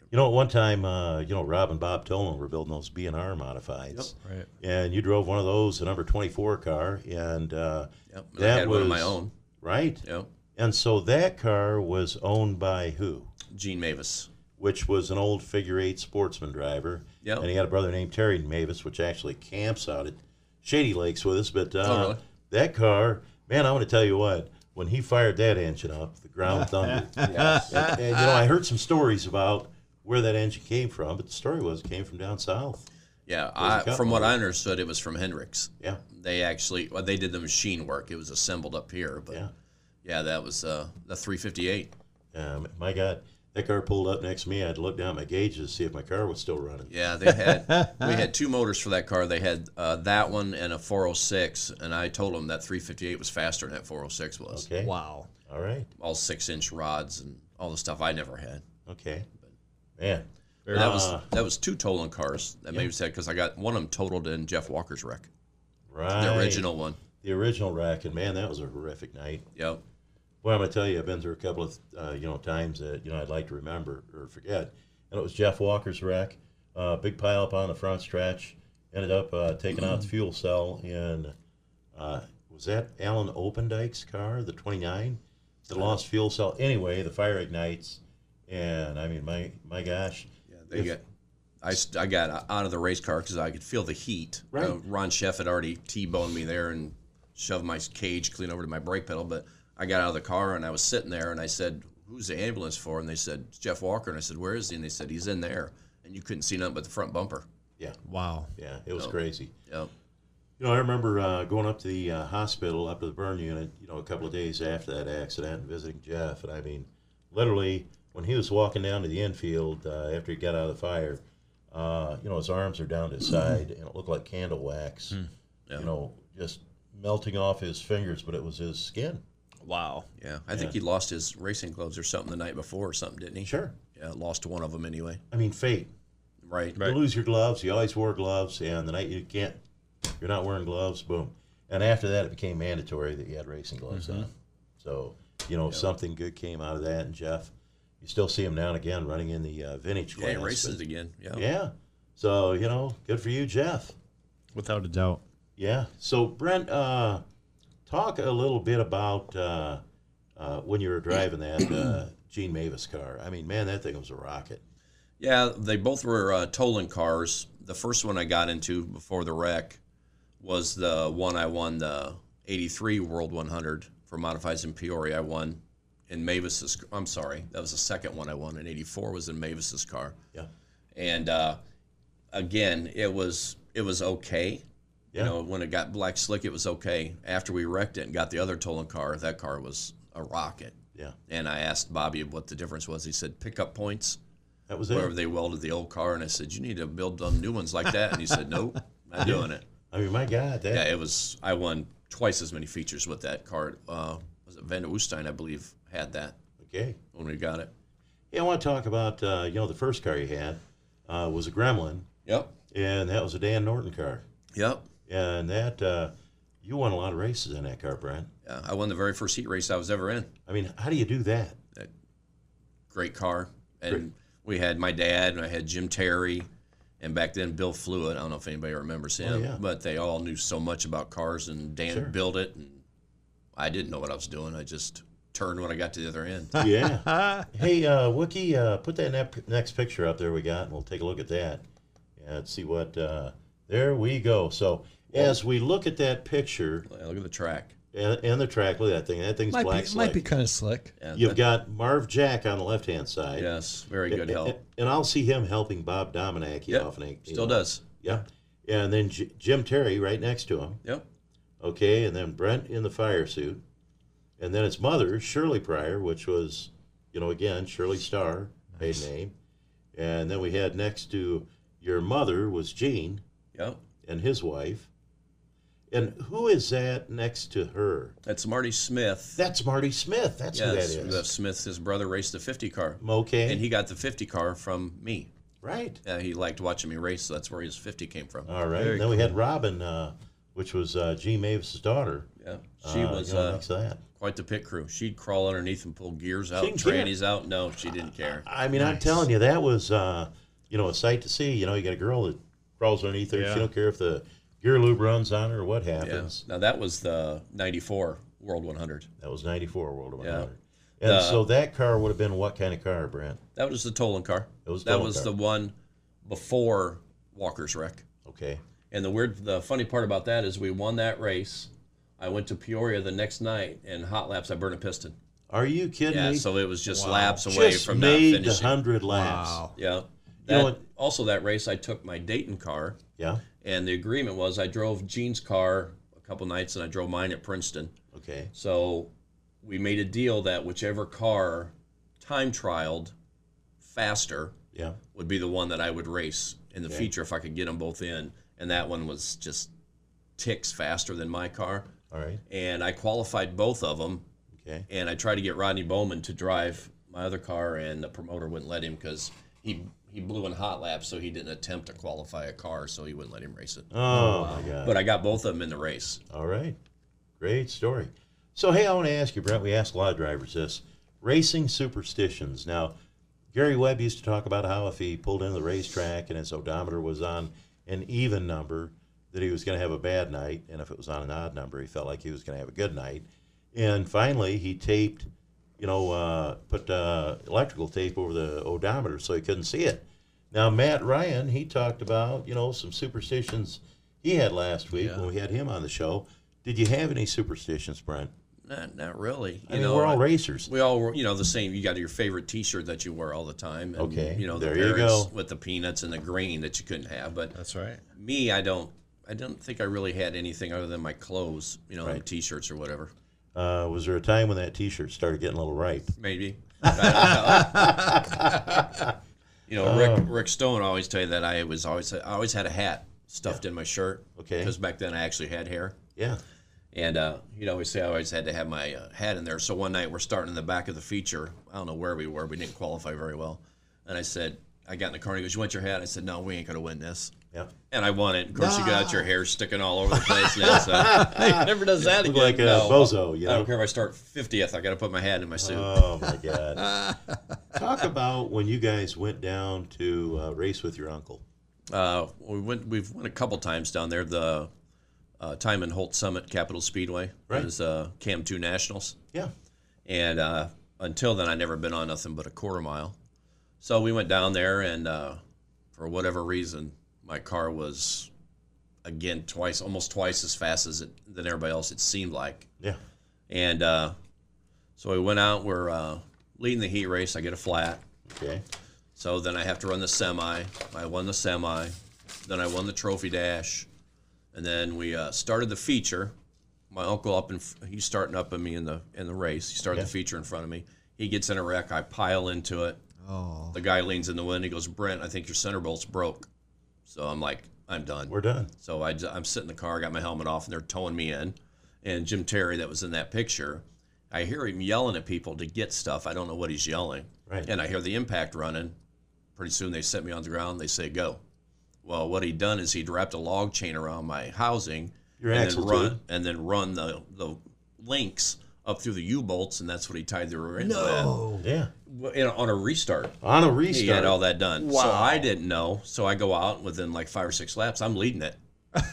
You know, at one time, uh, you know, Rob and Bob Tolman were building those B and R modifieds, right. and you drove one of those, a number twenty four car, and uh, Yep. And I that had was one of my own. right. Yep. And so that car was owned by who? Gene Mavis. Which was an old figure eight sportsman driver. Yep. And he had a brother named Terry Mavis, which actually camps out at Shady Lakes with us. But uh, Oh, really? that car, man, I want to tell you what. When he fired that engine up, the ground thundered. Yes. and, and, you know, I heard some stories about where that engine came from, but the story was it came from down south. Yeah. I, from what. I understood, it was from Hendrix. Yeah, They actually well, they did the machine work. It was assembled up here, but yeah. yeah, that was uh, the 358. Um, my God, that car pulled up next to me. I had to look down at my gauges to see if my car was still running. Yeah, they had we had two motors for that car. They had uh, that one and a 406, and I told them that 358 was faster than that 406 was. Okay. Wow. All right. All six inch rods and all the stuff I never had. Okay. Man. But that was Uh, that was two totaling cars that maybe said because I got one of them totaled in Jeff Walker's wreck, right. the original one. The original rack, and man, that was a horrific night. Yep. Boy, I'm gonna tell you, I've been through a couple of uh, you know times that you know I'd like to remember or forget, and it was Jeff Walker's wreck. Uh, big pile up on the front stretch. Ended up uh, taking out the fuel cell in. Uh, was that Alan Opendyke's car, the 29? The lost fuel cell. Anyway, the fire ignites, and I mean, my my gosh. Yeah, they If- got. I, I got out of the race car because I could feel the heat. Right. Uh, Ron Sheff had already T-boned me there and shoved my cage clean over to my brake pedal. But I got out of the car and I was sitting there and I said, "Who's the ambulance for?" And they said, "It's Jeff Walker." And I said, "Where is he?" And they said, "He's in there." And you couldn't see nothing but the front bumper. Yeah, Wow. yeah, it was Oh. crazy. Yep. You know, I remember uh, going up to the uh, hospital, up to the burn unit, you know, a couple of days after that accident and visiting Jeff. And I mean, literally, when he was walking down to the infield uh, after he got out of the fire, uh, you know, his arms are down to his side and it looked like candle wax, Yeah. you know, just melting off his fingers, but it was his skin. Wow. Yeah. I think he lost his racing gloves or something the night before or something, didn't he? Sure. Yeah, lost one of them anyway. I mean, fate. Right. Right. You lose your gloves. You always wore gloves, and the night you can't, you're not wearing gloves. Boom. And after that, it became mandatory that you had racing gloves Mm-hmm. on. So you know something good came out of that. And Jeff, you still see him now and again running in the uh, vintage Yeah, he class. races but- again. Yeah. Yeah. So you know, good for you, Jeff. Without a doubt. Yeah. So Brent, uh, talk a little bit about uh, uh, when you were driving that uh, Gene Mavis car. I mean, man, that thing was a rocket. Yeah, they both were uh, Tolan cars. The first one I got into before the wreck was the one I won the 83 World 100 for modifieds in Peoria. I won in Mavis's, I'm sorry, that was the second one I won in 84 was in Mavis's car. Yeah. And uh, again, it was it was okay. Yeah. You know, when it got black slick, it was okay. After we wrecked it and got the other Tolan car, that car was a rocket. Yeah. And I asked Bobby what the difference was. He said pickup points That was it. wherever it. they welded the old car, and I said, "You need to build them new ones like that." And he said, "Nope, not doing it." I mean, my God, that Yeah, it was. I won twice as many features with that car. Uh, was it Van der Woestijn, I believe, had that okay. when we got it. Yeah, I want to talk about uh, you know the first car you had uh, was a Gremlin, Yep. and that was a Dan Norton car, Yep. And that uh, you won a lot of races in that car, Brent. Yeah, I won the very first heat race I was ever in. I mean, how do you do that? Great car, and we had my dad, and I had Jim Terry, and back then Bill Fluid. I don't know if anybody remembers him, Oh, yeah. but they all knew so much about cars, and Dan Sure. built it, and I didn't know what I was doing. I just turned when I got to the other end. Yeah. hey, uh, Wookie, uh, put that nep- next picture up there we got, and we'll take a look at that and see what. Uh, there we go. So as we look at that picture Look at the track. and, and the track, look at that thing. That thing's Might black be, might be kind of slick. Yeah, You've that- got Marv Jack on the left hand side. yes, very good And- help. And I'll see him helping Bob Dominaki Yep, often. still know. does. Yeah. And then J- Jim Terry right next to him. Yep. Okay. And then Brent in the fire suit. And then his mother, Shirley Prior, which was, you know, again, Shirley Starr, maiden name. And then we had next to your mother was Gene Yep. and his wife. And who is that next to her? That's Marty Smith. That's Marty Smith. That's yes, who that the. Smith, his brother, raced the 50 car, Okay. and he got the 50 car from me. right. Uh, he liked watching me race, so that's where his 50 came from. All right. Very And then we had Robin, uh, which was uh, Gene Mavis's daughter. Yeah, she uh, was you know, uh, next to that. quite the pit crew. She'd crawl underneath and pull gears out, She didn't care. trannies out. No, she didn't care. I mean, I'm telling you, that was, uh, you know, a sight to see. You know, you got a girl that crawls underneath her. Yeah. She don't care if the gear lube runs on it or what Yeah. happens. Now that was the '94 World 100. That was 94 World of Yeah. 100. And The- so that car would have been what kind of car, Brent? That was the Tolan car. It was that was car. the one before Walker's wreck. Okay. And the weird, the funny part about that is we won that race. I went to Peoria the next night, and hot laps I burned a piston. Are you kidding Yeah, me? so it was just laps away Just from not made the finishing. 100 laps. Wow. Yeah. You know Also, that race, I took my Dayton car, Yeah. And the agreement was I drove Gene's car a couple nights, and I drove mine at Princeton. Okay. So we made a deal that whichever car time trialed faster Yeah. would be the one that I would race in the Okay. feature if I could get them both in. And that one was just ticks faster than my car. All right. And I qualified both of them. Okay. And I tried to get Rodney Bowman to drive my other car, and the promoter wouldn't let him because he he blew in hot laps, so he didn't attempt to qualify a car, so he wouldn't let him race it. Oh, my oh, God. But I got both of them in the race. All right. Great story. So, hey, I want to ask you, Brent, we ask a lot of drivers this racing superstitions. Now, Gary Webb used to talk about how if he pulled into the racetrack and his odometer was on an even number, that he was going to have a bad night. And if it was on an odd number, he felt like he was going to have a good night. And finally, he taped, you know, uh, put uh, electrical tape over the odometer so he couldn't see it. Now, Matt Ryan, he talked about, you know, some superstitions he had last week when we had him on the show. Did you have any superstitions, Brent? Not, not really. You I mean, know, we're all I- racers. We all were, you know, the same. You got your favorite T-shirt that you wear all the time. And, Okay, You know, the there you parents go. with the peanuts and the green that you couldn't have. But That's right. me, I don't. I don't think I really had anything other than my clothes. You know, Right. T-shirts or whatever. Uh, was there a time when that T-shirt started getting a little ripe? Maybe. Know. you know, Rick Rick Stone always tell you that I was always I always had a hat stuffed in my shirt. Okay. Because back then I actually had hair. Yeah. And uh, he'd always say I always had to have my uh, hat in there. So one night we're starting in the back of the feature. I don't know where we were. We didn't qualify very well. And I said, I got in the car and he goes, "You want your hat?" I said, "No, we ain't gonna win this." Yeah. And I won it. Of course, you got your hair sticking all over the place now. So He never does that again. like a No. bozo, you I don't care if I start 50th. I got to put my hat in my suit. Oh my God! Talk about when you guys went down to uh, race with your uncle. Uh, we went. We've went a couple times down there. The uh, time in Holt Summit Capital Speedway Right. was uh, Cam Two Nationals, Yeah. and uh, until then, I never been on nothing but a quarter mile. So we went down there, and uh, for whatever reason, my car was again twice, almost twice as fast as it than everybody else. It seemed like, Yeah. and uh, so we went out. We're uh, leading the heat race. I get a flat. Okay. So then I have to run the semi. I won the semi. Then I won the trophy dash. And then we uh, started the feature. My uncle up in he's starting up in me in the in the race. He started Yeah. the feature in front of me. He gets in a wreck. I pile into it. Oh. The guy leans in the wind. He goes, Brent, I think your center bolt's broke. So I'm like, I'm done. We're done. So I, am sitting in the car, got my helmet off, and they're towing me in. And Jim Terry, that was in that picture, I hear him yelling at people to get stuff. I don't know what he's yelling. Right. And I hear the impact running. Pretty soon they set me on the ground. They say go. Well, what he'd done is he'd wrapped a log chain around my housing Your and then run and then run the the links up through the U bolts, and that's what he tied the rear end No. Yeah. with. You know, on a restart. On a restart, He restart. had all that done. So Wow. I didn't know. So I go out within like five or six laps. I'm leading it.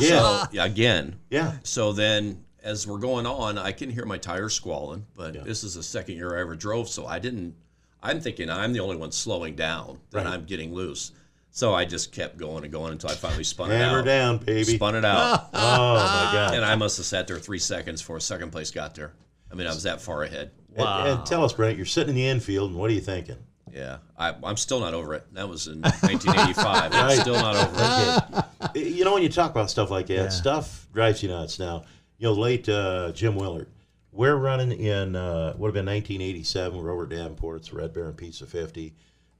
Yeah. So yeah, again, Yeah. so then, as we're going on, I can hear my tires squalling, but Yeah. this is the second year I ever drove, so I didn't. I'm thinking I'm the only one slowing down, that Right. I'm getting loose. So I just kept going and going until I finally spun it Hammer out. down, baby. Spun it out, Oh my God. and I must have sat there three seconds before second place got there. I mean, I was that far ahead. And, and tell us, Brent, you're sitting in the infield, and what are you thinking? Yeah, I, I'm still not over it. That was in 1985. I'm still not over it. you know, when you talk about stuff like that, Yeah. stuff drives you nuts. Now, you know, late uh, Jim Willard, we're running in uh, would have been 1987. We're over at Davenport's Red Baron Pizza 50.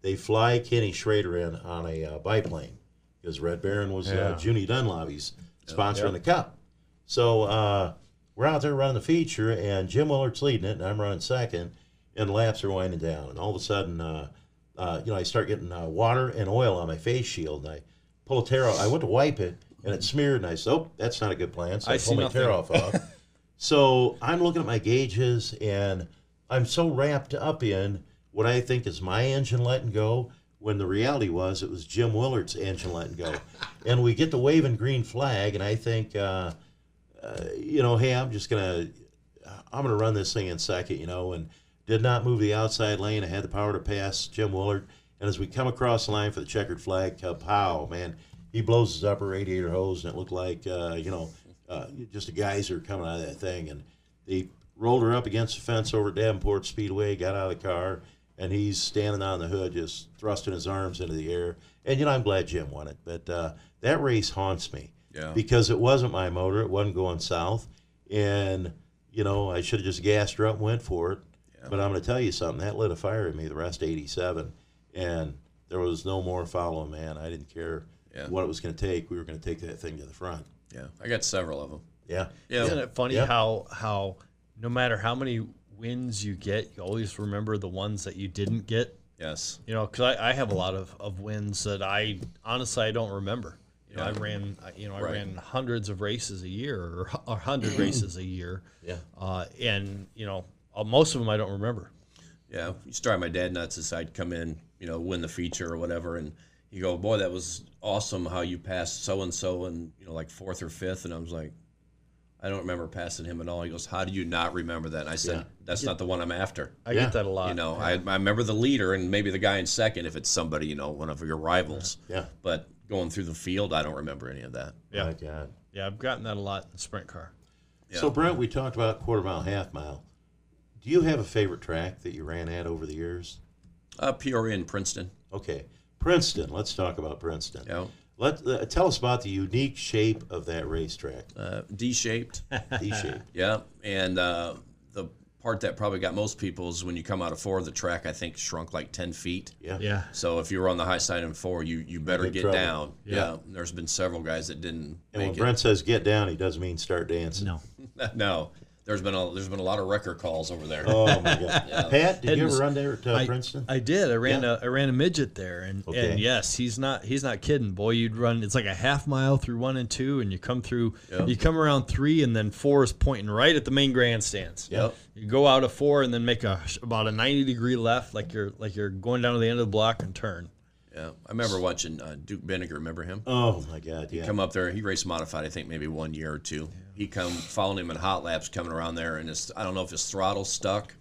They fly Kenny Schrader in on a uh, biplane because Red Baron was uh, Junie Donlavey's sponsor in the Cup. So uh, we're out there running the feature, and Jim Willard's leading it, and I'm running second, and laps are winding down, and all of a sudden. Uh, uh, you know, I start getting uh, water and oil on my face shield, and I pull a tear off. I went to wipe it, and it smeared, and I said, "Oh, that's not a good plan." So I, I pull my tear off off. so I'm looking at my gauges, and I'm so wrapped up in what I think is my engine letting go. When the reality was, it was Jim Willard's engine letting go, and we get the waving green flag, and I think, uh, uh, you know, hey, I'm just gonna, I'm gonna run this thing in second, you know, and did not move the outside lane. I had the power to pass Jim Willard. And as we come across the line for the checkered flag, pow, man, he blows his upper radiator hose, and it looked like, uh, you know, uh, just a geyser coming out of that thing. And they rolled her up against the fence over at Davenport Speedway, got out of the car, and he's standing on the hood, just thrusting his arms into the air. And, you know, I'm glad Jim won it. But uh, that race haunts me Yeah. because it wasn't my motor. It wasn't going south. And, you know, I should have just gassed her up and went for it. Yeah. But I'm going to tell you something. That lit a fire in me the rest 87. And there was no more following, man. I didn't care Yeah. what it was going to take. We were going to take that thing to the front. Yeah, I got several of them. Yeah. Yeah, Isn't it funny Yeah. how how no matter how many wins you get, you always remember the ones that you didn't get. yes, You know, because I, I have a lot of, of wins that I honestly I don't remember. You know, I ran you know I Right. ran hundreds of races a year or a hundred races a year, Yeah. uh, and you know uh, most of them I don't remember. Yeah, you drive my dad nuts as I'd come in, you know, win the feature or whatever, and you go, "Boy, that was awesome! How you passed so and so, and you know, like fourth or fifth. And I was like, "I don't remember passing him at all." He goes, "How do you not remember that?" And I said, Yeah. "That's not the one I'm after." I Yeah. get that a lot. You know, I, I remember the leader and maybe the guy in second if it's somebody, you know, one of your rivals. Yeah. But going through the field, I don't remember any of that. Yeah. My God. yeah, I've gotten that a lot in sprint car. Yeah. So, Brent, we talked about quarter mile, half mile. Do you have a favorite track that you ran at over the years? Uh, Peoria and Princeton. Okay. Princeton. Let's talk about Princeton. Yeah. Let uh, tell us about the unique shape of that racetrack. Uh, D-shaped. D-shaped. Yeah, and uh, the part that probably got most people is when you come out of four, the track I think shrunk like ten feet. Yeah. Yeah, So if you were on the high side in four, you you better Big get trouble. down. Yeah. Yeah. there's been several guys that didn't And when make Brent says get down, he doesn't mean start dancing. no, no, there's been a there's been a lot of wrecker calls over there. Oh my God, Pat, did And you ever this- run there at uh, I, Princeton? I did. I ran Yeah. a I ran a midget there, and Okay. and yes, he's not he's not kidding. Boy, you'd run. It's like a half mile through one and two, and you come through. Yep. You come around three, and then four is pointing right at the main grandstands. Yep. You go out of four, and then make a about a ninety degree left, like you're like you're going down to the end of the block and turn. Yeah, I remember watching uh, Duke Benniger. Remember him? oh my God, yeah. Come up there. He raced modified. I think maybe one year or two. He come following him in hot laps coming around there, and his I don't know if his throttle stuck,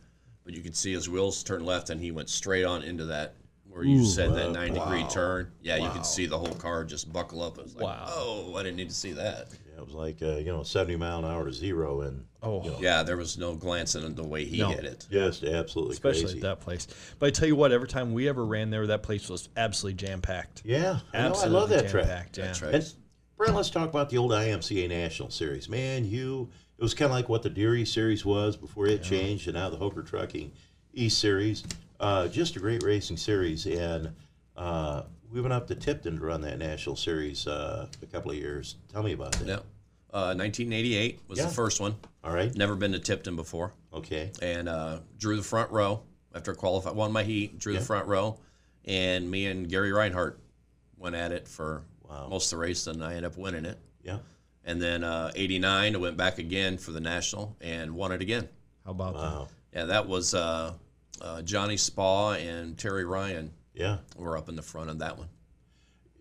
but you could see his wheels turn left, and he went straight on into that where you said that nine degree turn. Yeah, you could see the whole car just buckle up. It was like, Wow. oh, I didn't need to see that. Yeah, it was like uh, you know seventy mile an hour to zero, and Oh, Yeah, there was no glancing at the way he No. hit it. Yes, absolutely especially crazy. at that place. But I tell you what, every time we ever ran there, that place was absolutely jam packed. Yeah, I know. I Absolutely love that track. jam-packed, Yeah. That's right. And Brent, let's talk about the old IMCA National Series. Man, you it was kind of like what the Deary Series was before it changed, and now the Hoker Trucking East Series. Uh, just a great racing series, and uh, we went up to Tipton to run that National Series uh, a couple of years. Tell me about that. Yeah. Uh, 1988 was Yeah. the first one. All right. Never been to Tipton before. Okay. and uh, drew the front row after I qualified. Won my heat, drew Yeah. the front row, and me and Gary Reinhardt went at it for Wow. most of the race, and I ended up winning it. Yeah. And then uh, '89, I went back again for the national and won it again. How about that? Wow. Yeah, that was uh, uh, Johnny Spaw and Terry Ryan Yeah. We're up in the front of that one.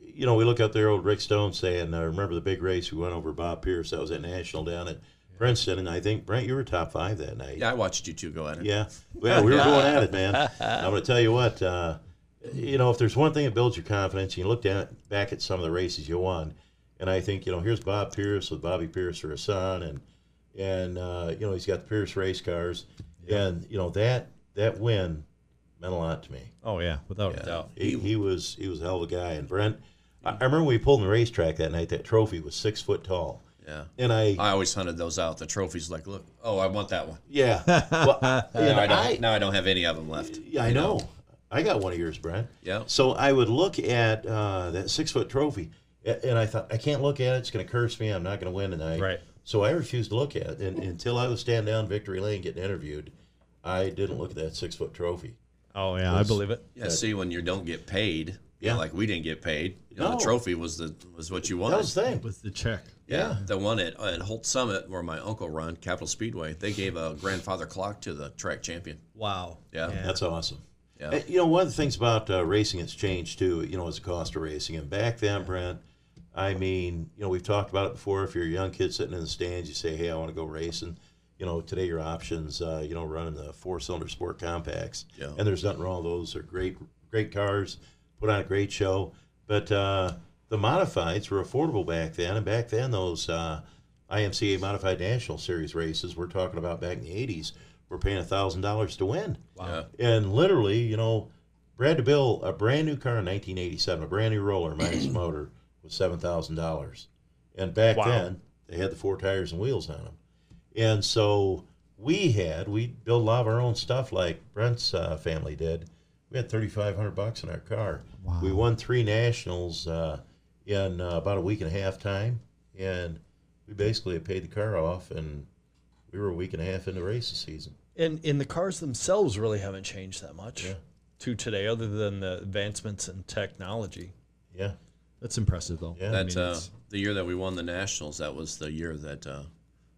You know, we look up there, old Rick Stone saying, uh, "Remember the big race we went over Bob Pierce? That was at National down at Princeton, and I think Brent, you were top five that night." Yeah, I watched you two go at it. Yeah. Well, we were going at it, man. I'm going to tell you what. Uh, you know, if there's one thing that builds your confidence, you look down, back at some of the races you won, and I think you know, here's Bob Pierce with Bobby Pierce for his son, and and uh, you know he's got the Pierce race cars, and you know that that win meant a lot to me. Oh yeah, without Yeah. a doubt. He, he was he was a hell of a guy, and Brent. I, I remember we pulled in the racetrack that night. That trophy was six foot tall, Yeah. and I I always hunted those out. The trophies, like, look, oh, I want that one. yeah. Well, Now I don't. I- now I don't have any of them left. Yeah, I You know. I got one of yours, Brent. Yeah. So I would look at uh, that six foot trophy, and I thought, I can't look at it. It's going to curse me. I'm not going to win tonight. Right. So I refused to look at it. And until I was standing down Victory Lane getting interviewed, I didn't look at that six foot trophy. Oh yeah, I believe it. Yeah, see, when you don't get paid, yeah, Yeah. like we didn't get paid. You know, No. the trophy was the was what you That wanted. was the thing. With the check. yeah, the one at, at Holt Summit where my uncle run Capital Speedway. They gave a grandfather clock to the track champion. Wow. Yeah. That's awesome. Yeah. Uh, You know, one of the things about uh, racing that's changed too, you know, is the cost of racing. And back then, Brent, I mean, you know, we've talked about it before. If you're a young kid sitting in the stands, you say, hey, I want to go racing. You know, today your options, uh, you know, running the four cylinder sport compacts. Yeah. And there's nothing wrong with those. They're great, great cars, put on a great show. But uh, the modifieds were affordable back then. And back then, those uh, IMCA Modified National Series races we're talking about back in the 80s were paying $1,000 to win. Yeah. And literally, you know, Brad DeBill, a brand new car in 1987, a brand new roller minus motor, was seven thousand dollars. And back Wow. then, they had the four tires and wheels on them. And so we had we built a lot of our own stuff, like Brent's uh, family did. We had thirty five hundred bucks in our car. We won three nationals uh, in uh, about a week and a half time, and we basically had paid the car off, and we were a week and a half into race season. And and the cars themselves really haven't changed that much Yeah. to today, other than the advancements in technology. Yeah. That's impressive, though. Yeah. I mean, uh, the year that we won the nationals, that was the year that uh,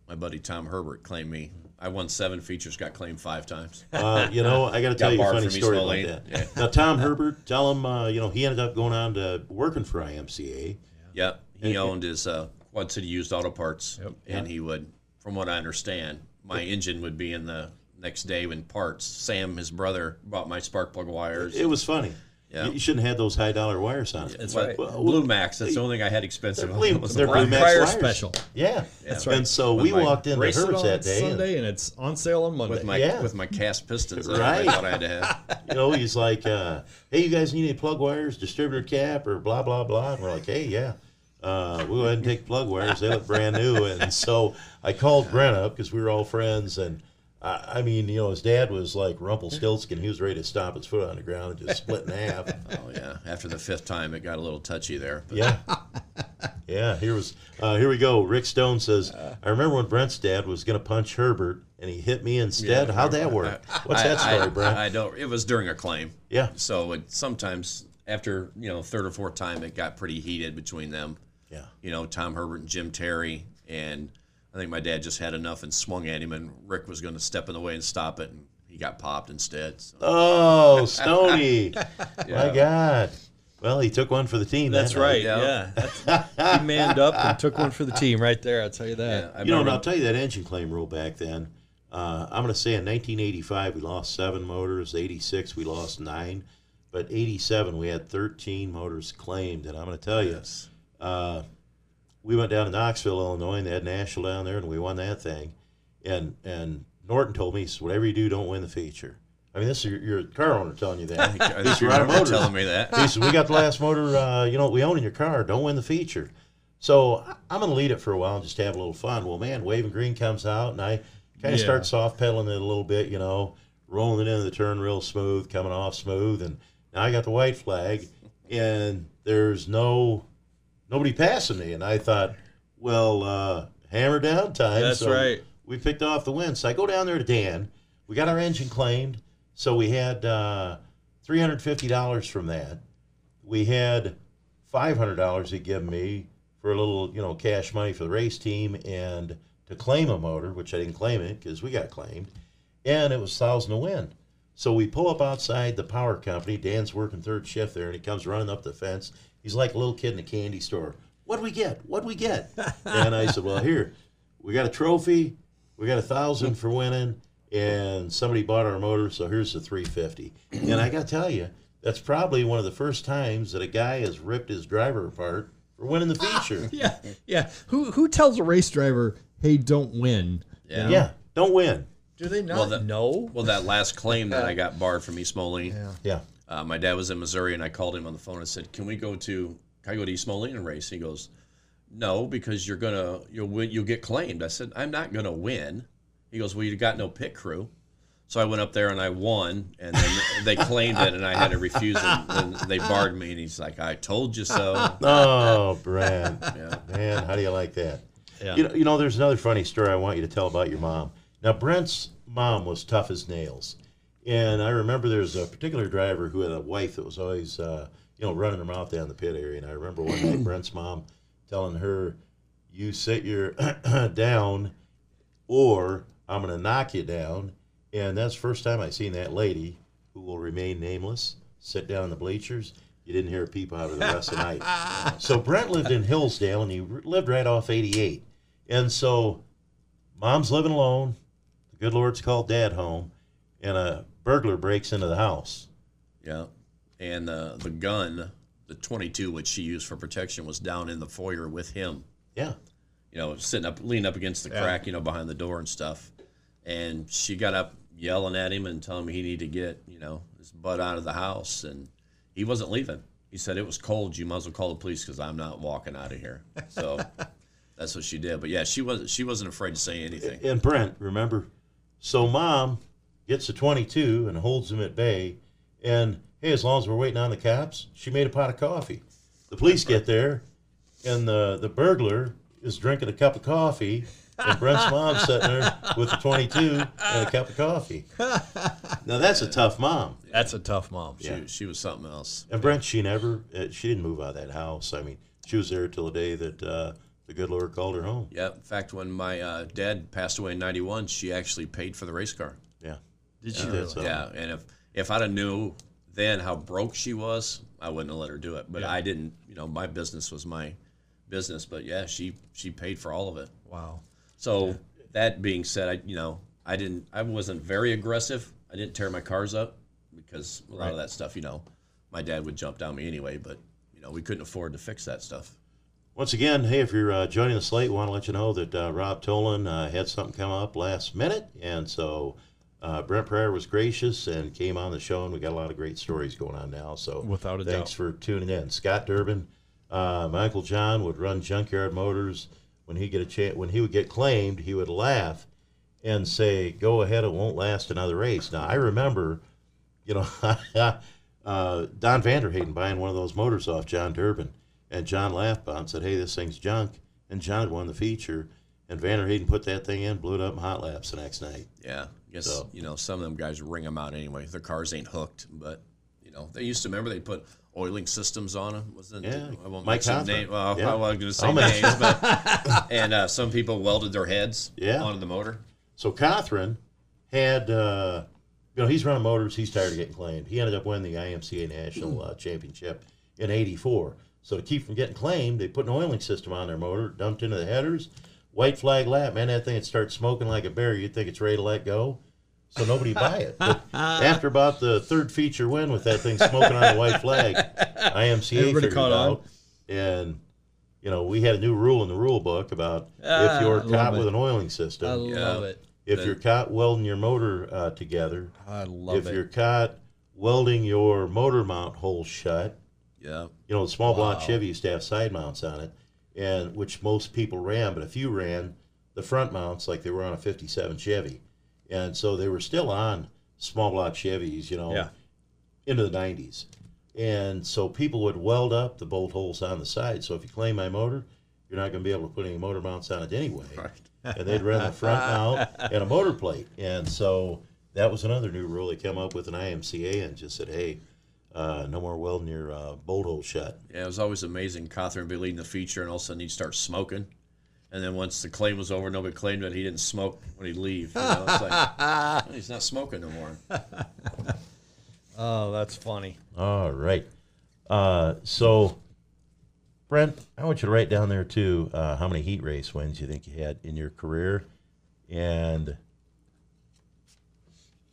my buddy Tom Herbert claimed me. I won seven features, got claimed five times. Uh, you know, I got to tell you a funny story Moline. about that. Yeah. Now, Tom Herbert, tell him, uh, you know, he ended up going on to working for IMCA. Yep. He owned his uh, Quad City Used Auto Parts, Yep. and he would, from what I understand, my engine would be in the next day in parts. Sam, his brother, bought my spark plug wires. It was funny. Yeah. You, you shouldn't have had those high dollar wires on it. That's But right. Well, Blue Max. That's the only thing I had expensive. They're on. Blue- they're Blue Blue Max prior wires. special. Yeah. That's right. And so With we walked into Race it that day. and, Sunday, and, it's on sale on Monday. with my Yeah. with my cast pistons. that Right. I thought I had to have. you know, he's like, uh, hey, you guys need any plug wires, distributor cap, or blah, blah, blah. And we're like, hey, yeah. Uh, we'll go ahead and take plug wires. They look brand new. And so I called Brent up because we were all friends. And I, I mean, you know, his dad was like Rumpelstiltskin. He was ready to stomp his foot on the ground and just split in half. Oh yeah. After the fifth time, it got a little touchy there. But Yeah. Yeah, here was uh, here we go. Rick Stone says, "I remember when Brent's dad was going to punch Herbert, and he hit me instead. How'd that work? What's that story, I, Brent? I don't. It was during a claim. yeah, So it, sometimes after you know third or fourth time, it got pretty heated between them. yeah. You know, Tom Herbert and Jim Terry, and I think my dad just had enough and swung at him, and Rick was going to step in the way and stop it, and he got popped instead. So, Oh, Stony! My God. Well, he took one for the team. That's that right. Yeah. Yeah, That's, he manned up and took one for the team right there. I'll tell you yeah, that. I You know, and I'll tell you that engine claim rule back then. Uh, I'm going to say in 1985 we lost seven motors. 86 we lost nine, but 87 we had 13 motors claimed. And I'm going to tell you, Yes. uh, we went down to Knoxville, Illinois, and they had National down there, and we won that thing. And and Norton told me, whatever you do, don't win the feature. I mean, this is your, your car owner telling you that. this think These you are remember motors. telling me that. He said, "We got the last motor, uh, you know, we own in your car. Don't win the feature." So I'm going to lead it for a while and just have a little fun. Well, man, Waving Green comes out, and I kind of Yeah. start soft pedaling it a little bit, you know, rolling it into the turn real smooth, coming off smooth, and now I got the white flag, and there's no nobody passing me, and I thought, well, uh, hammer down time. That's So right. We picked off the win. So I go down there to Dan. We got our engine claimed, so we had uh, three hundred fifty dollars from that. We had five hundred dollars he give me for a little, you know, cash money for the race team and to claim a motor, which I didn't claim it because we got claimed, and it was thousand to win. So we pull up outside the power company. Dan's working third shift there, and he comes running up the fence. He's like a little kid in a candy store. What do we get? What do we get? and I said, Well, here, we got a trophy. We got a thousand for winning, and somebody bought our motor, so here's the three fifty. And I got to tell you, that's probably one of the first times that a guy has ripped his driver apart for winning the feature. Yeah, yeah. Who who tells a race driver, "Hey, don't win"? you Yeah. know? yeah, don't win. Do they not Well, that- know? Well, that last claim that I got barred from East Moline, Yeah. Yeah, uh, my dad was in Missouri, and I called him on the phone and said, "Can we go to? Can I go to East Moline and race?" He goes, "No, because you're gonna you'll win, you'll get claimed." I said, "I'm not gonna win." He goes, "Well, you got no pit crew." So I went up there and I won, and then they claimed it, and I had to refuse it. And they barred me, and he's like, "I told you so." Oh, Brad. Yeah. Man, how do you like that? Yeah. You know, you know, there's another funny story I want you to tell about your mom. Now, Brent's mom was tough as nails, and I remember there's a particular driver who had a wife that was always, uh, you know, running her mouth down the pit area. And I remember one night Brent's mom telling her, "You sit your down, or I'm going to knock you down." And that's the first time I seen that lady, who will remain nameless, sit down in the bleachers. You didn't hear a peep out of the rest of the night. So Brent lived in Hillsdale, and he lived right off 88. And so, mom's living alone. The good Lord's called dad home, and a burglar breaks into the house. Yeah, and uh, the gun, the 22, which she used for protection, was down in the foyer with him. Yeah, you know, sitting up, leaning up against the crack, you know, behind the door and stuff. And she got up yelling at him and telling him he needed to get, you know, his butt out of the house. And he wasn't leaving. He said, It was cold. You might as well call the police because I'm not walking out of here. So that's what she did. But yeah, she wasn't, she wasn't afraid to say anything. and Brent, remember? So mom gets a 22 and holds him at bay. And hey, as long as we're waiting on the cops, she made a pot of coffee. The police get there, and the the burglar is drinking a cup of coffee. And Brent's mom's sitting there with a 22 and a cup of coffee. Now that's a tough mom. That's a tough mom. She, Yeah. she was something else. And Brent, she never, uh, she didn't move out of that house. I mean, she was there till the day that uh, the good Lord called her home. Yeah. In fact, when my uh, dad passed away in 91, she actually paid for the race car. Yeah. Did She did so. Yeah, and if if I'd have knew then how broke she was, I wouldn't have let her do it. But I didn't. You know, my business was my business. But yeah, she she paid for all of it. Wow. So that being said, I you know I didn't. I wasn't very aggressive. I didn't tear my cars up because a lot of that stuff, you know, my dad would jump down me anyway. But you know, we couldn't afford to fix that stuff. Once again, hey, if you're uh, joining us late, we want to let you know that uh, Rob Tolan uh, had something come up last minute. And so uh, Brent Prior was gracious and came on the show, and we got a lot of great stories going on now. So Without a thanks doubt. for tuning in. Scott Durbin, uh, Michael John would run Junkyard Motors. When he get a chance, when he would get claimed, he would laugh and say, "Go ahead, it won't last another race." Now I remember, you know, uh, Don Vanderhayden buying one of those motors off John Durbin, and John laughed and said, "Hey, this thing's junk." And John had won the feature, and Vanner Hayden put that thing in, blew it up in hot laps the next night. Yeah, I guess So- you know some of them guys ring them out anyway. Their cars ain't hooked, but you know they used to remember they put oiling systems on them. Wasn't Yeah, I won't Mike mention name. Well, Yeah. I wasn't going to say names, but and uh, some people welded their heads Yeah. onto the motor. So Cothran had, uh, you know, he's running motors. He's tired of getting claimed. He ended up winning the IMCA National uh, Championship in '84. So to keep from getting claimed, they put an oiling system on their motor, dumped into the headers, white flag lap. Man, that thing would start smoking like a bear. You'd think it's ready to let go. So nobody buy it. But after about the third feature win with that thing smoking on the white flag, IMCA Everybody figured caught it on. out. And you know, we had a new rule in the rule book about Ah, if you're caught it. with an oiling system, I love it. if you're caught welding your motor uh, together, I love if it. you're caught welding your motor mount hole shut, Yeah, you know, the small block Chevy used to have side mounts on it, and which most people ran, but a few ran the front mounts like they were on a 57 Chevy. And so they were still on small block Chevys, you know, Yeah. into the 90s. And so people would weld up the bolt holes on the side. So if you claim my motor, you're not going to be able to put any motor mounts on it anyway right. and they'd run the front mount and a motor plate. And so that was another new rule. They came up with an IMCA and just said, hey, uh, no more welding your uh, bolt hole shut. Yeah, it was always amazing. Cothran would be leading the feature, and all of a sudden he'd start smoking. And then once the claim was over, nobody claimed it. He didn't smoke when he'd leave. You know? It's like, "Oh, he's not smoking no more. oh, that's funny. All right. Uh, so, Brent, I want you to write down there too uh, how many heat race wins you think you had in your career, and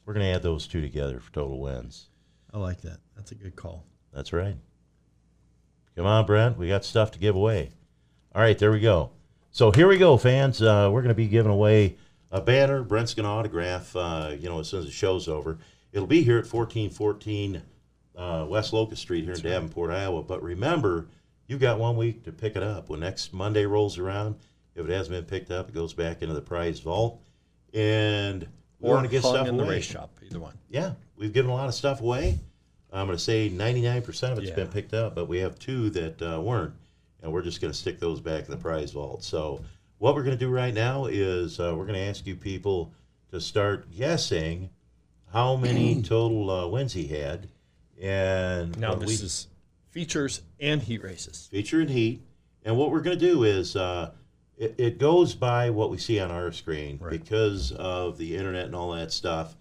we're going to add those two together for total wins. I like that. That's a good call. That's right. Come on, Brent. We got stuff to give away. All right, there we go. So here we go, fans. Uh, we're going to be giving away a banner. Brent's going to autograph, uh, you know, as soon as the show's over. It'll be here at 1414 uh, West Locust Street here in Davenport, Iowa. But remember, you've got one week to pick it up. When next Monday rolls around, if it hasn't been picked up, it goes back into the prize vault. And we Or want to get stuff in the race shop. Either one. yeah, we've given a lot of stuff away. I'm going to say 99% of it's Yeah. been picked up, but we have two that uh, weren't, and we're just going to stick those back in the prize vault. So, what we're going to do right now is uh, we're going to ask you people to start guessing how many total uh, wins he had, and Now this we is features and heat races. feature and heat. And what we're going to do is uh, it, it goes by what we see on our screen Right. because of the internet and all that stuff.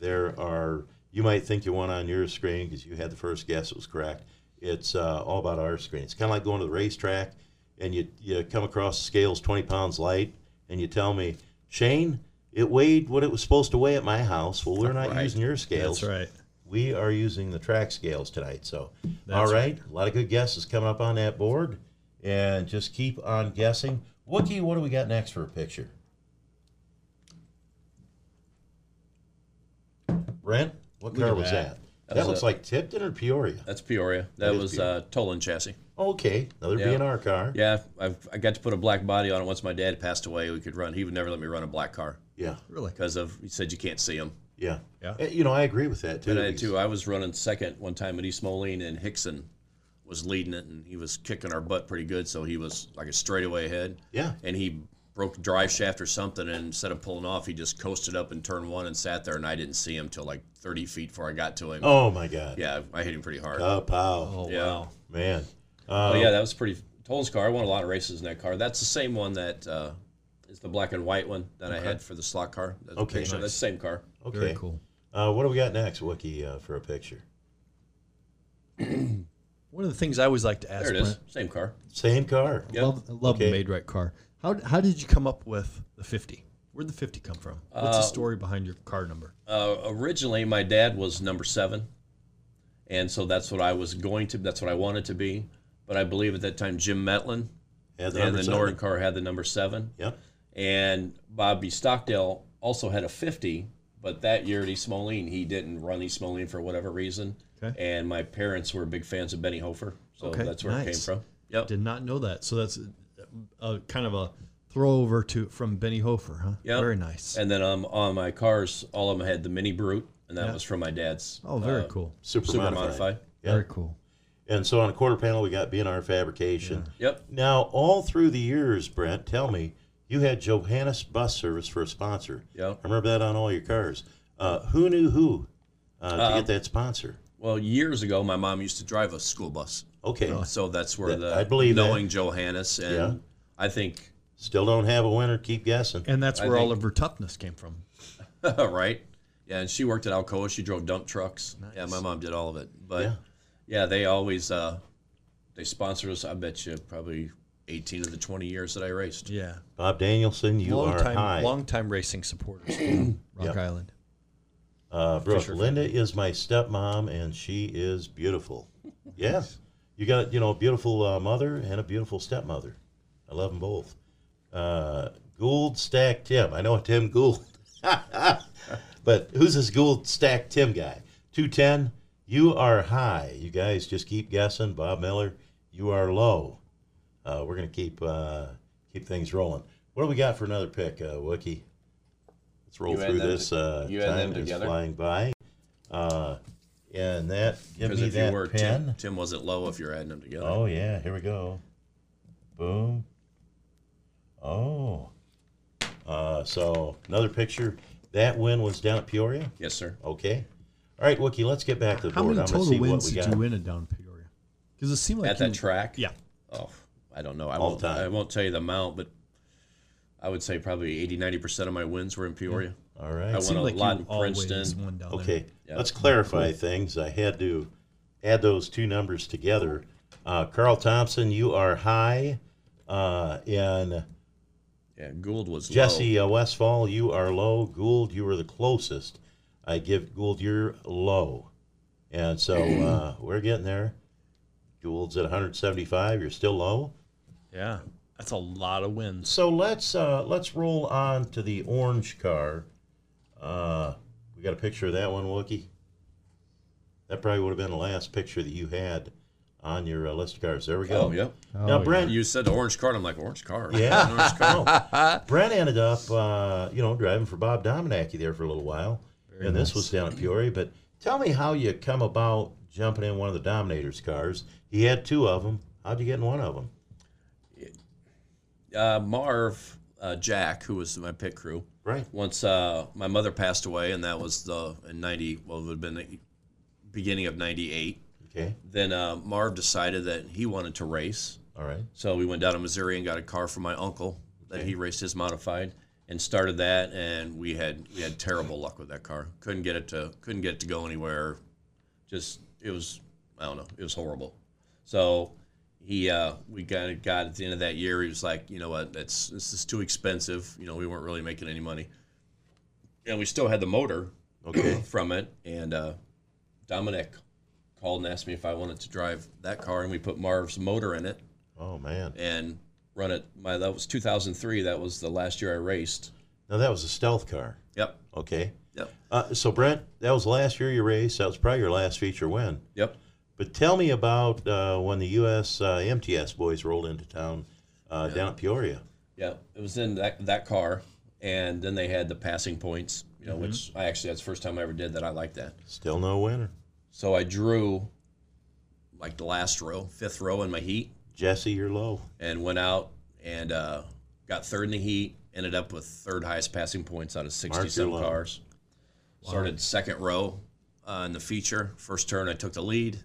There are you might think you won on your screen because you had the first guess it was correct. It's uh, all about our screen. It's kind of like going to the racetrack and you you come across scales twenty pounds light and you tell me Shane it weighed what it was supposed to weigh at my house. Well, we're not Right. using your scales That's right. we are using the track scales tonight. So, That's all right, a lot of good guesses coming up on that board, and just keep on guessing. Wookie, what do we got next for a picture? Brent, what car was that. That? That That, looks a- like Tipton or Peoria. That's Peoria. That That, is was Peoria. uh, Tolan chassis. Okay, another Yeah. B&R car. Yeah, I've, I got to put a black body on it once my dad passed away. We could run. He would never let me run a black car Yeah, Really? because of he said you can't see them. yeah, Yeah. You know, I agree with that too. And I too. I was running second one time at East Moline, and Hickson was leading it, and he was kicking our butt pretty good. So he was like a straightaway ahead. Yeah. And he broke the drive shaft or something, and instead of pulling off, he just coasted up in turn one and sat there, and I didn't see him till like 30 feet before I got to him. Oh my God. Yeah, I hit him pretty hard. Oh, pow. Oh Yeah. wow. Man. Oh Uh, yeah, that was pretty. Tolan's car. I won a lot of races in that car. That's the same one that uh, is the black and white one that I had for the slot car. That's Okay, picture. nice. That's the same car. Okay. Very cool. Uh, what do we got next, Wookie, uh, for a picture? One of the things I always like to ask There it is. Brent, Same car. Same car. Yep. Love, love Okay. the made right car. How how did you come up with the 50? Where'd the 50 come from? What's the story behind your car number? Uh, originally, my dad was number seven, and so that's what I was going to. That's what I wanted to be. But I believe at that time Jim Metlin Had the and the seven. Norden car had the number seven, Yep. and Bobby Stockdale also had a fifty. But that year at East Moline, he didn't run East Moline for whatever reason. Okay. And my parents were big fans of Benny Hofer, so Okay, that's where it came from. Yep. Did not know that. So that's a, a kind of a throwover to from Benny Hofer, huh? Yep. Very nice. And then um, on my cars, all of them had the Mini Brute, and that Yeah. was from my dad's. oh, very uh, cool. Super, Super modified. modified. Yeah. Very cool. And so on a quarter panel, we got B&R Fabrication. Yep. Now, all through the years, Brent, tell me, you had Johannes Bus Service for a sponsor. Yep. I remember that on all your cars. Uh, who knew who uh, to Um, get that sponsor? Well, years ago, my mom used to drive a school bus, Okay. so that's where That- the I believe that. knowing Johannes and Yeah. I think Still don't have a winner. Keep guessing. And that's I where all think- of her toughness came from. right? Yeah, and she worked at Alcoa. She drove dump trucks. Yeah, my mom did all of it. But Yeah. yeah, they always uh, they sponsored us. I bet you probably eighteen of the twenty years that I raced. Yeah. Bob Danielson, you long are time, high. long time racing supporters. from Rock Yep. Island. Uh, Brooke, Fisher Linda is my stepmom, and she is beautiful. Yeah, you got you know a beautiful uh, mother and a beautiful stepmother. I love them both. Uh, Gould Stack Tim. I know a Tim Gould, but who's this Gould Stack Tim guy? Two ten. You are high. You guys just keep guessing. Bob Miller, you are low. Uh, we're gonna keep uh, keep things rolling. What do we got for another pick, uh, Wookie? Let's roll You through this. uh, you time is flying by. Uh, and that give Because me if that you were pen. Tim, Tim wasn't low if you're adding them together. Oh yeah, here we go. Boom. Oh. Uh, so another picture. That win was down at Peoria. Yes, sir. Okay. All right, Wookie. Let's get back to the How board. many I'm gonna total see what wins we did got. you win at down Peoria? Because it seemed like At you, that track. Yeah. Oh, I don't know. I All won't. time. I won't tell you the amount, but I would say probably 80, 90 percent of my wins were in Peoria. All I right. won seemed a like lot you in Princeton. won down there. Okay. Yeah. Let's clarify things. I had to add those two numbers together. Uh, Carl Thompson, you are high. Uh, and Yeah, Gould was Jesse low. uh, Westfall, you are low. Gould, you were the closest. I give Gould, you're low. And so uh, we're getting there. Gould's at 175. You're still low. Yeah. That's a lot of wins. So let's uh, let's roll on to the orange car. Uh, we got a picture of that one, Wookie. That probably would have been the last picture that you had on your uh, list of cars. There we go. Oh, yep. Now, Brent, You said the orange card. I'm like orange car. Yeah. orange car. No. Brent ended up, uh, you know, driving for Bob Dominacki there for a little while, and this was down at Peoria. But tell me how you come about jumping in one of the Dominators cars. He had two of them. How'd you get in one of them? Uh, Marv uh, Jack, who was my pit crew, Right. once uh, my mother passed away, and that was the in ninety. Well, it would have been the beginning of ninety eight. Okay. Then uh, Marv decided that he wanted to race, All right. so we went down to Missouri and got a car from my uncle that Okay. he raced his modified, and started that. And we had we had terrible luck with that car. Couldn't get it to couldn't get it to go anywhere. Just it was I don't know. It was horrible. So he uh, we got it got at the end of that year. He was like, you know what, that's this is too expensive. You know, we weren't really making any money, and we still had the motor Okay. from it. And uh, Dominic called and asked me if I wanted to drive that car, and we put Marv's motor in it Oh man. and run it. My that was 2003. That was the last year I raced. Now that was a stealth car. Yep, Okay. yep, Uh, so Brent, that was the last year you raced. That was probably your last feature win. yep. But tell me about uh, when the U.S. Uh, MTS boys rolled into town uh, down at Peoria. Yeah, it was in that that car, and then they had the passing points. You know, which I actually that's the first time I ever did that. I like that. Still no winner. So I drew like the last row, fifth row in my heat, Jesse, you're low. and went out and uh, got third in the heat. Ended up with third highest passing points out of sixty Mark some your low. cars. Started second row uh, in the feature. First turn, I took the lead,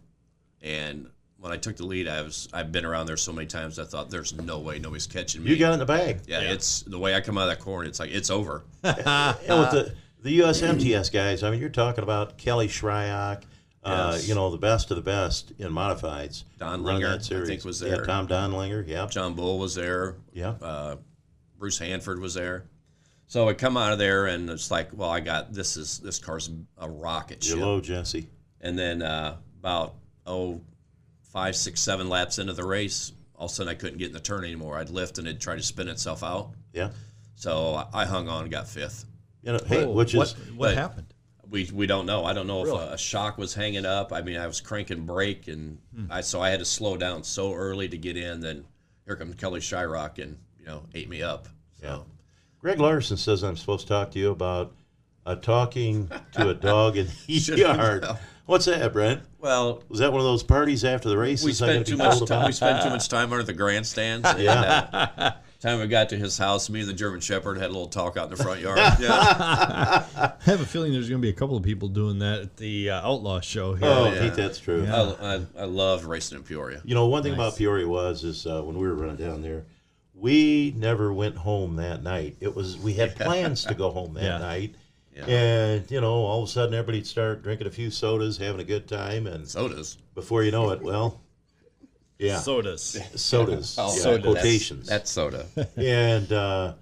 and when I took the lead, I was I've been around there so many times. I thought there's no way nobody's catching me. You got in the bag. yeah, it's the way I come out of that corner. It's like it's over. and with the the U.S. MTS guys, I mean, you're talking about Kelly Shryock, uh, Yes. you know, the best of the best in modifieds. Don Run Linger, I think, was there. Yeah, there. Tom Donlinger. Yeah, John Bull was there. yeah. uh, Bruce Hanford was there. So I come out of there and it's like, well, I got this is this car's a rocket You're ship. low, Jesse. And then uh, about oh five, six, seven laps into the race, all of a sudden I couldn't get in the turn anymore. I'd lift and it'd try to spin itself out. Yeah. So I- I hung on and got fifth. You know, hey, Oh, which what, is what but- happened? We, we don't know. I don't know if a, a shock was hanging up. I mean, I was cranking brake, and Hmm. I so I had to slow down so early to get in. Then here comes Kelly Shryock and you know ate me up. So Yeah. Greg Larson says I'm supposed to talk to you about uh, talking to a dog in the Should've yard. Known. What's that, Brent? Well, Was that one of those parties after the races? we I spent gotta too much time. We spent too much time under the grandstands. and, Yeah. uh, time we got to his house, me and the German Shepherd had a little talk out in the front yard. Yeah. I have a feeling there's going to be a couple of people doing that at the uh, Outlaw show here. Oh, Yeah. I think that's true. I, I, I loved racing in Peoria. You know, one thing about Peoria was is uh, when we were running down there, we never went home that night. It was we had plans to go home that Yeah. night, Yeah. and you know, all of a sudden everybody'd start drinking a few sodas, having a good time, and Sodas. before you know it, well, yeah, Sodas. sodas, Oh, yeah, soda. quotations, That's, that's soda. and uh,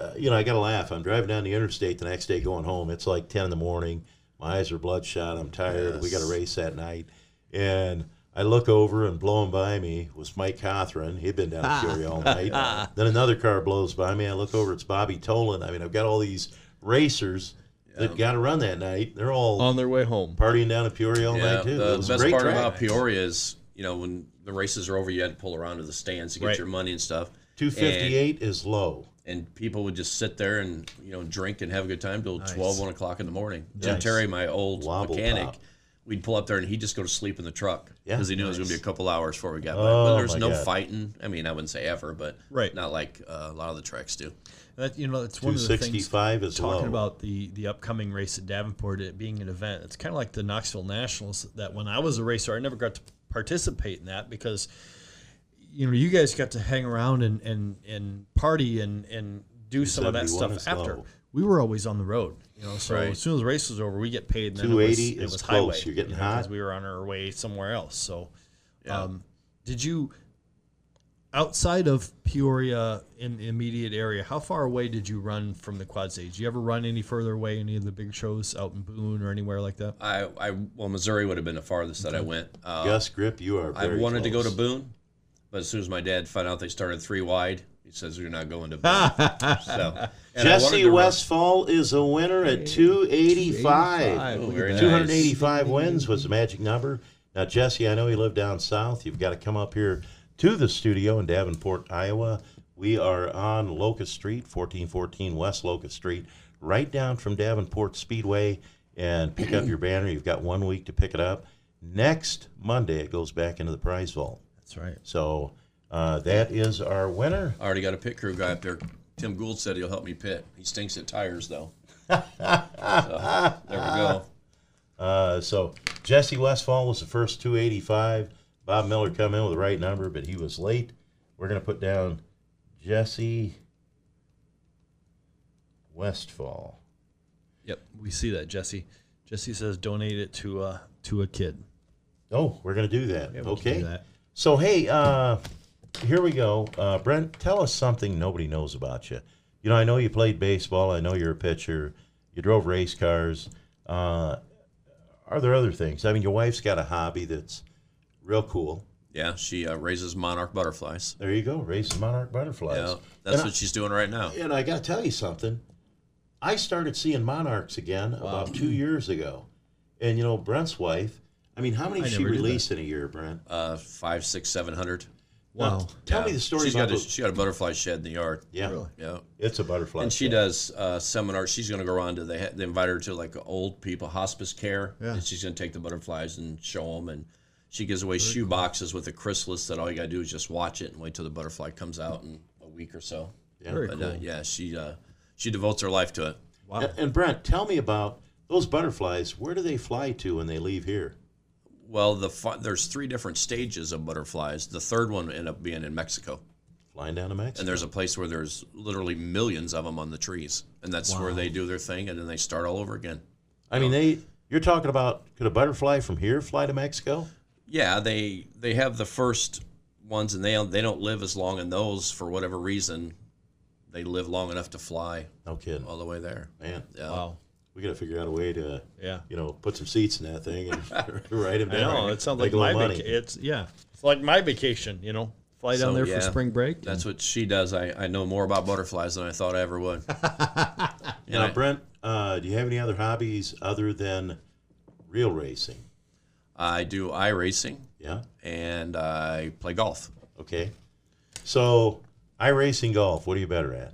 uh, you know, I got to laugh. I'm driving down the interstate the next day going home. It's like 10 in the morning. My eyes are bloodshot. I'm tired. We got a race that night. And I look over and blowing by me was Mike Cothran. He'd been down to Peoria all night. then another car blows by me. I look over. It's Bobby Tolan. I mean, I've got all these racers that got to run that night. They're all On their way home. partying down in Peoria all Yeah, night, too. the it was best great part track. about Peoria is, you know, when the races are over, you had to pull around to the stands to get Right. your money and stuff. 258 is low. And, and people would just sit there and, you know, drink and have a good time till twelve, 1 o'clock in the morning. Jim Terry, my old Wobble mechanic, pop. we'd pull up there and he'd just go to sleep in the truck Yeah. because he knew it was going to be a couple hours before we got back. Oh, But there's my no God. fighting. I mean, I wouldn't say ever, but Right. not like uh, a lot of the tracks do. That, you know, it's one of the things 265 is talking low. about the the upcoming race at Davenport it being an event. It's kind of like the Knoxville Nationals. That when I was a racer, I never got to participate in that because you know you guys got to hang around and and and party and and do some of that stuff after. low. We were always on the road, you know. So Right. as soon as the race was over, we get paid. And then it was, 280 it is was close. highway. You're getting you know, hot. because we were on our way somewhere else. So, Yeah. um, did you outside of Peoria in the immediate area, how far away did you run from the Quad Cities? Did you ever run any further away, any of the big shows out in Boone or anywhere like that? I, I well, Missouri would have been the farthest that I went. Uh, Gus Grip, you are I very wanted to go to close. Boone, but as soon as my dad found out they started three wide, he says you're not going to Boone. so, and I wanted Jesse to run- Westfall is a winner at 285. Oh, Look at very that. nice. 285 wins was the magic number. Now, Jesse, I know you live down south. You've got to come up here to the studio in Davenport, Iowa. We are on Locust Street, 1414 West Locust Street, right down from Davenport Speedway, and pick up your banner. You've got one week to pick it up. Next Monday, it goes back into the prize vault. That's right. So uh, that is our winner. I already got a pit crew guy up there. Tim Gould said he'll help me pit. He stinks at tires though. so, there we go. Uh, so Jesse Westfall was the first 285. Bob Miller come in with the right number, but he was late. We're going to put down Jesse Westfall. Yep, we see that, Jesse. Jesse says donate it to uh to a kid. Oh, we're going to do that. Yeah, okay. do that. So, hey, uh, here we go. Uh, Brent, tell us something nobody knows about you. You know, I know you played baseball. I know you're a pitcher. You drove race cars. Uh, are there other things? I mean, your wife's got a hobby that's real cool. Yeah, she uh, raises monarch butterflies. There you go, racing monarch butterflies. Yeah, that's And what she's doing right now. I, and I got to tell you something. I started seeing monarchs again about two years ago, and you know Brent's wife. I mean, how many I she never did release in a year, Brent? Uh, five, six, seven hundred. Now, Wow. tell Yeah. me the story She's about got a, she got a butterfly shed in the yard. yeah, Really? Yeah. it's a butterfly. And she shed. does uh, seminars. She's going to go on to they, ha- they invite her to like old people hospice care, Yeah. and she's going to take the butterflies and show them. And she gives away shoe boxes with a chrysalis that all you got to do is just watch it and wait till the butterfly comes out in a week or so. Yeah. Very But cool. uh, yeah, she uh, she devotes her life to it. wow. And, and Brent, tell me about those butterflies. Where do they fly to when they leave here? Well, the there's three different stages of butterflies. The third one ended up being in Mexico, Flying down to Mexico. and there's a place where there's literally millions of them on the trees, and that's where they do their thing, and then they start all over again. I mean, they. You're talking about could a butterfly from here fly to Mexico? Yeah, they they have the first ones, and they they don't live as long in those for whatever reason. They live long enough to fly No kidding, all the way there. man. Yeah. Wow. We got to figure out a way to, Yeah. you know, put some seats in that thing and write them I down. know. It sounds like a little my money. vac- it's yeah. It's like my vacation, you know. Fly down So, there yeah, for spring break. That's what she does. I, I know more about butterflies than I thought I ever would. And Now, I- Brent, uh, do you have any other hobbies other than real racing? I do iRacing Yeah. and I play golf. Okay. So, iRacing golf. What are you better at?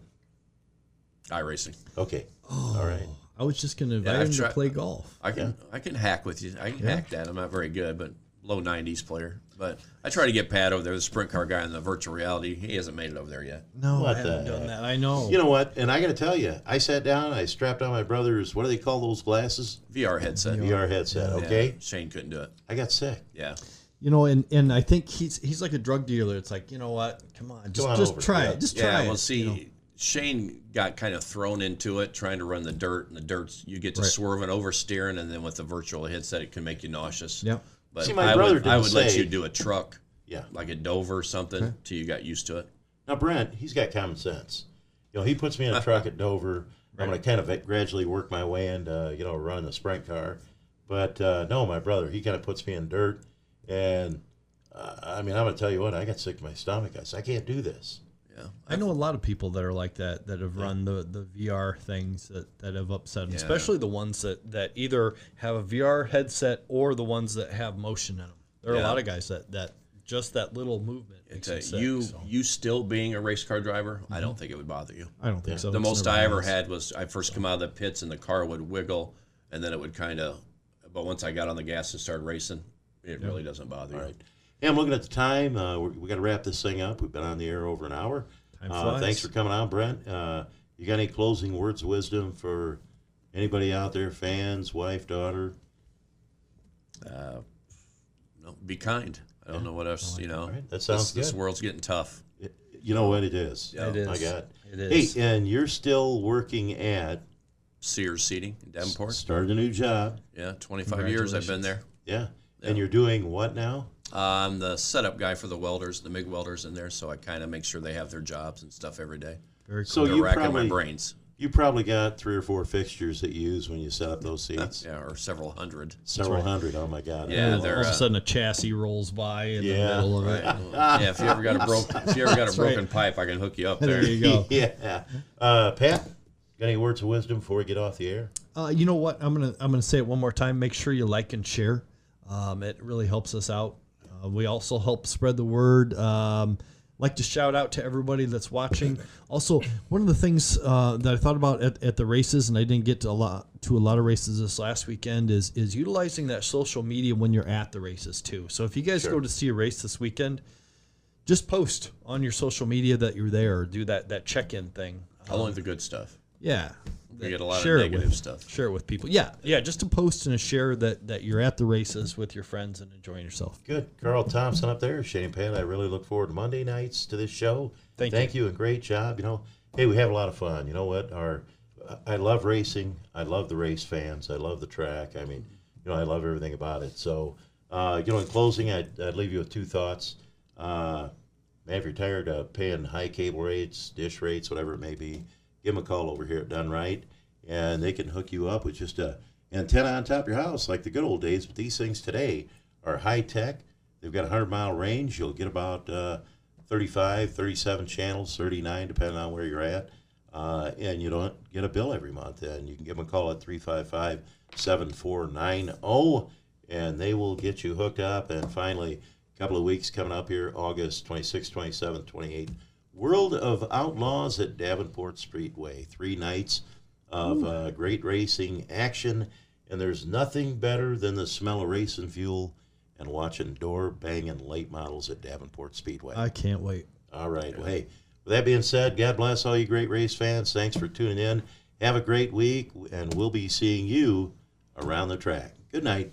iRacing. Okay. All right. Oh, I was just going to invite I've him to play golf. I can I can hack with you. I can Yeah. hack that. I'm not very good, but low 90s player. But I try to get Pat over there, the sprint car guy in the virtual reality. He hasn't made it over there yet. No, What I haven't done heck? that. I know. You know what? And I got to tell you, I sat down, I strapped on my brother's, what do they call those glasses? VR headset. VR headset, Yeah, okay? Shane couldn't do it. I got sick. Yeah. You know, and, and I think he's he's like a drug dealer. It's like, you know what? Come on, just on just over. try Yeah. it. Just Yeah. try well, it. see, you know. Shane got kind of thrown into it trying to run the dirt, and the dirt's you get to Right. swerving, oversteering, and then with the virtual headset, it can make you nauseous. Yep. But See, my I brother would, I didn't would let say- you do a truck, Yeah. like a Dover or something, till you got used to it. Now, Brent, he's got common sense. You know, he puts me in a truck at Dover. I'm going to kind of gradually work my way into, you know, running a sprint car. But uh, no, my brother, he kind of puts me in dirt. And uh, I mean, I'm going to tell you what, I got sick to my stomach. I said, I can't do this. Yeah. I know a lot of people that are like that that have run the, the VR things that, that have upset them, Yeah. especially the ones that, that either have a VR headset or the ones that have motion in them. There are a Yeah. lot of guys that, that just that little movement makes It's them a, sick, you so. you still being a race car driver, I don't mm-hmm. think it would bother you. I don't think so. The It's most never I ever been us. had was I first come out of the pits and the car would wiggle, and then it would kind of. But once I got on the gas and started racing, it really doesn't bother you. All right. Hey, I'm looking at the time. Uh, we we got to wrap this thing up. We've been on the air over an hour. Time Uh, thanks for coming on, Brent. Uh, you got any closing words of wisdom for anybody out there, fans, wife, daughter? Uh, no, be kind. I don't know what else. You know, All right, that this, sounds this good. world's getting tough. You know what it is. Yeah. It is. My God. It is. Hey, and you're still working at Sears Seating in Davenport. started a new job. Yeah, 25 years I've been there. Yeah. And you're doing what now? I'm the setup guy for the welders, the MIG welders in there, so I kind of make sure they have their jobs and stuff every day. Very cool. So They're you racking probably my brains. you probably got three or four fixtures that you use when you set up those seats. Yeah, or several hundred. Several hundred. Oh my God. Yeah, all they're, of a uh, sudden a chassis rolls by in Yeah. the middle of it. yeah, if you ever got a broke, if you ever got a right. broken pipe, I can hook you up There there. you go. yeah. Uh, Pat, got any words of wisdom before we get off the air? Uh, you know what? I'm gonna I'm gonna say it one more time. Make sure you like and share. Um, it really helps us out. Uh, we also help spread the word. Um, like to shout out to everybody that's watching. Also, one of the things uh, that I thought about at, at the races, and I didn't get to a lot to a lot of races this last weekend, is is utilizing that social media when you're at the races too. So if you guys go to see a race this weekend, just post on your social media that you're there. Or do that that check in thing. Only the good stuff. Yeah. We get a lot of Share it negative with- stuff. Share it with people. Yeah, yeah. Just to post and to share that that you're at the races with your friends and enjoying yourself. Good. Carl Thompson up there, Shane Pat. I really look forward to Monday nights to this show. Thank you. Thank you. and great job. You know, hey, we have a lot of fun. You know what? Our I love racing. I love the race fans. I love the track. I mean, you know, I love everything about it. So, uh, you know, in closing, I'd, I'd leave you with two thoughts. Uh, man, if you're tired of paying high cable rates, dish rates, whatever it may be, give them a call over here at Done Right, and they can hook you up with just a antenna on top of your house like the good old days. But these things today are high tech. They've got a 100 mile range. You'll get about uh, 35, 37 channels, 39, depending on where you're at. Uh, and you don't get a bill every month. And you can give them a call at 355 7490, and they will get you hooked up. And finally, a couple of weeks coming up here August 26, 27, 28. World of Outlaws at Davenport Speedway. Three nights of uh, great racing action. And there's nothing better than the smell of racing fuel and watching door banging late models at Davenport Speedway. I can't wait. All right. Well, hey, with that being said, God bless all you great race fans. Thanks for tuning in. Have a great week, and we'll be seeing you around the track. Good night.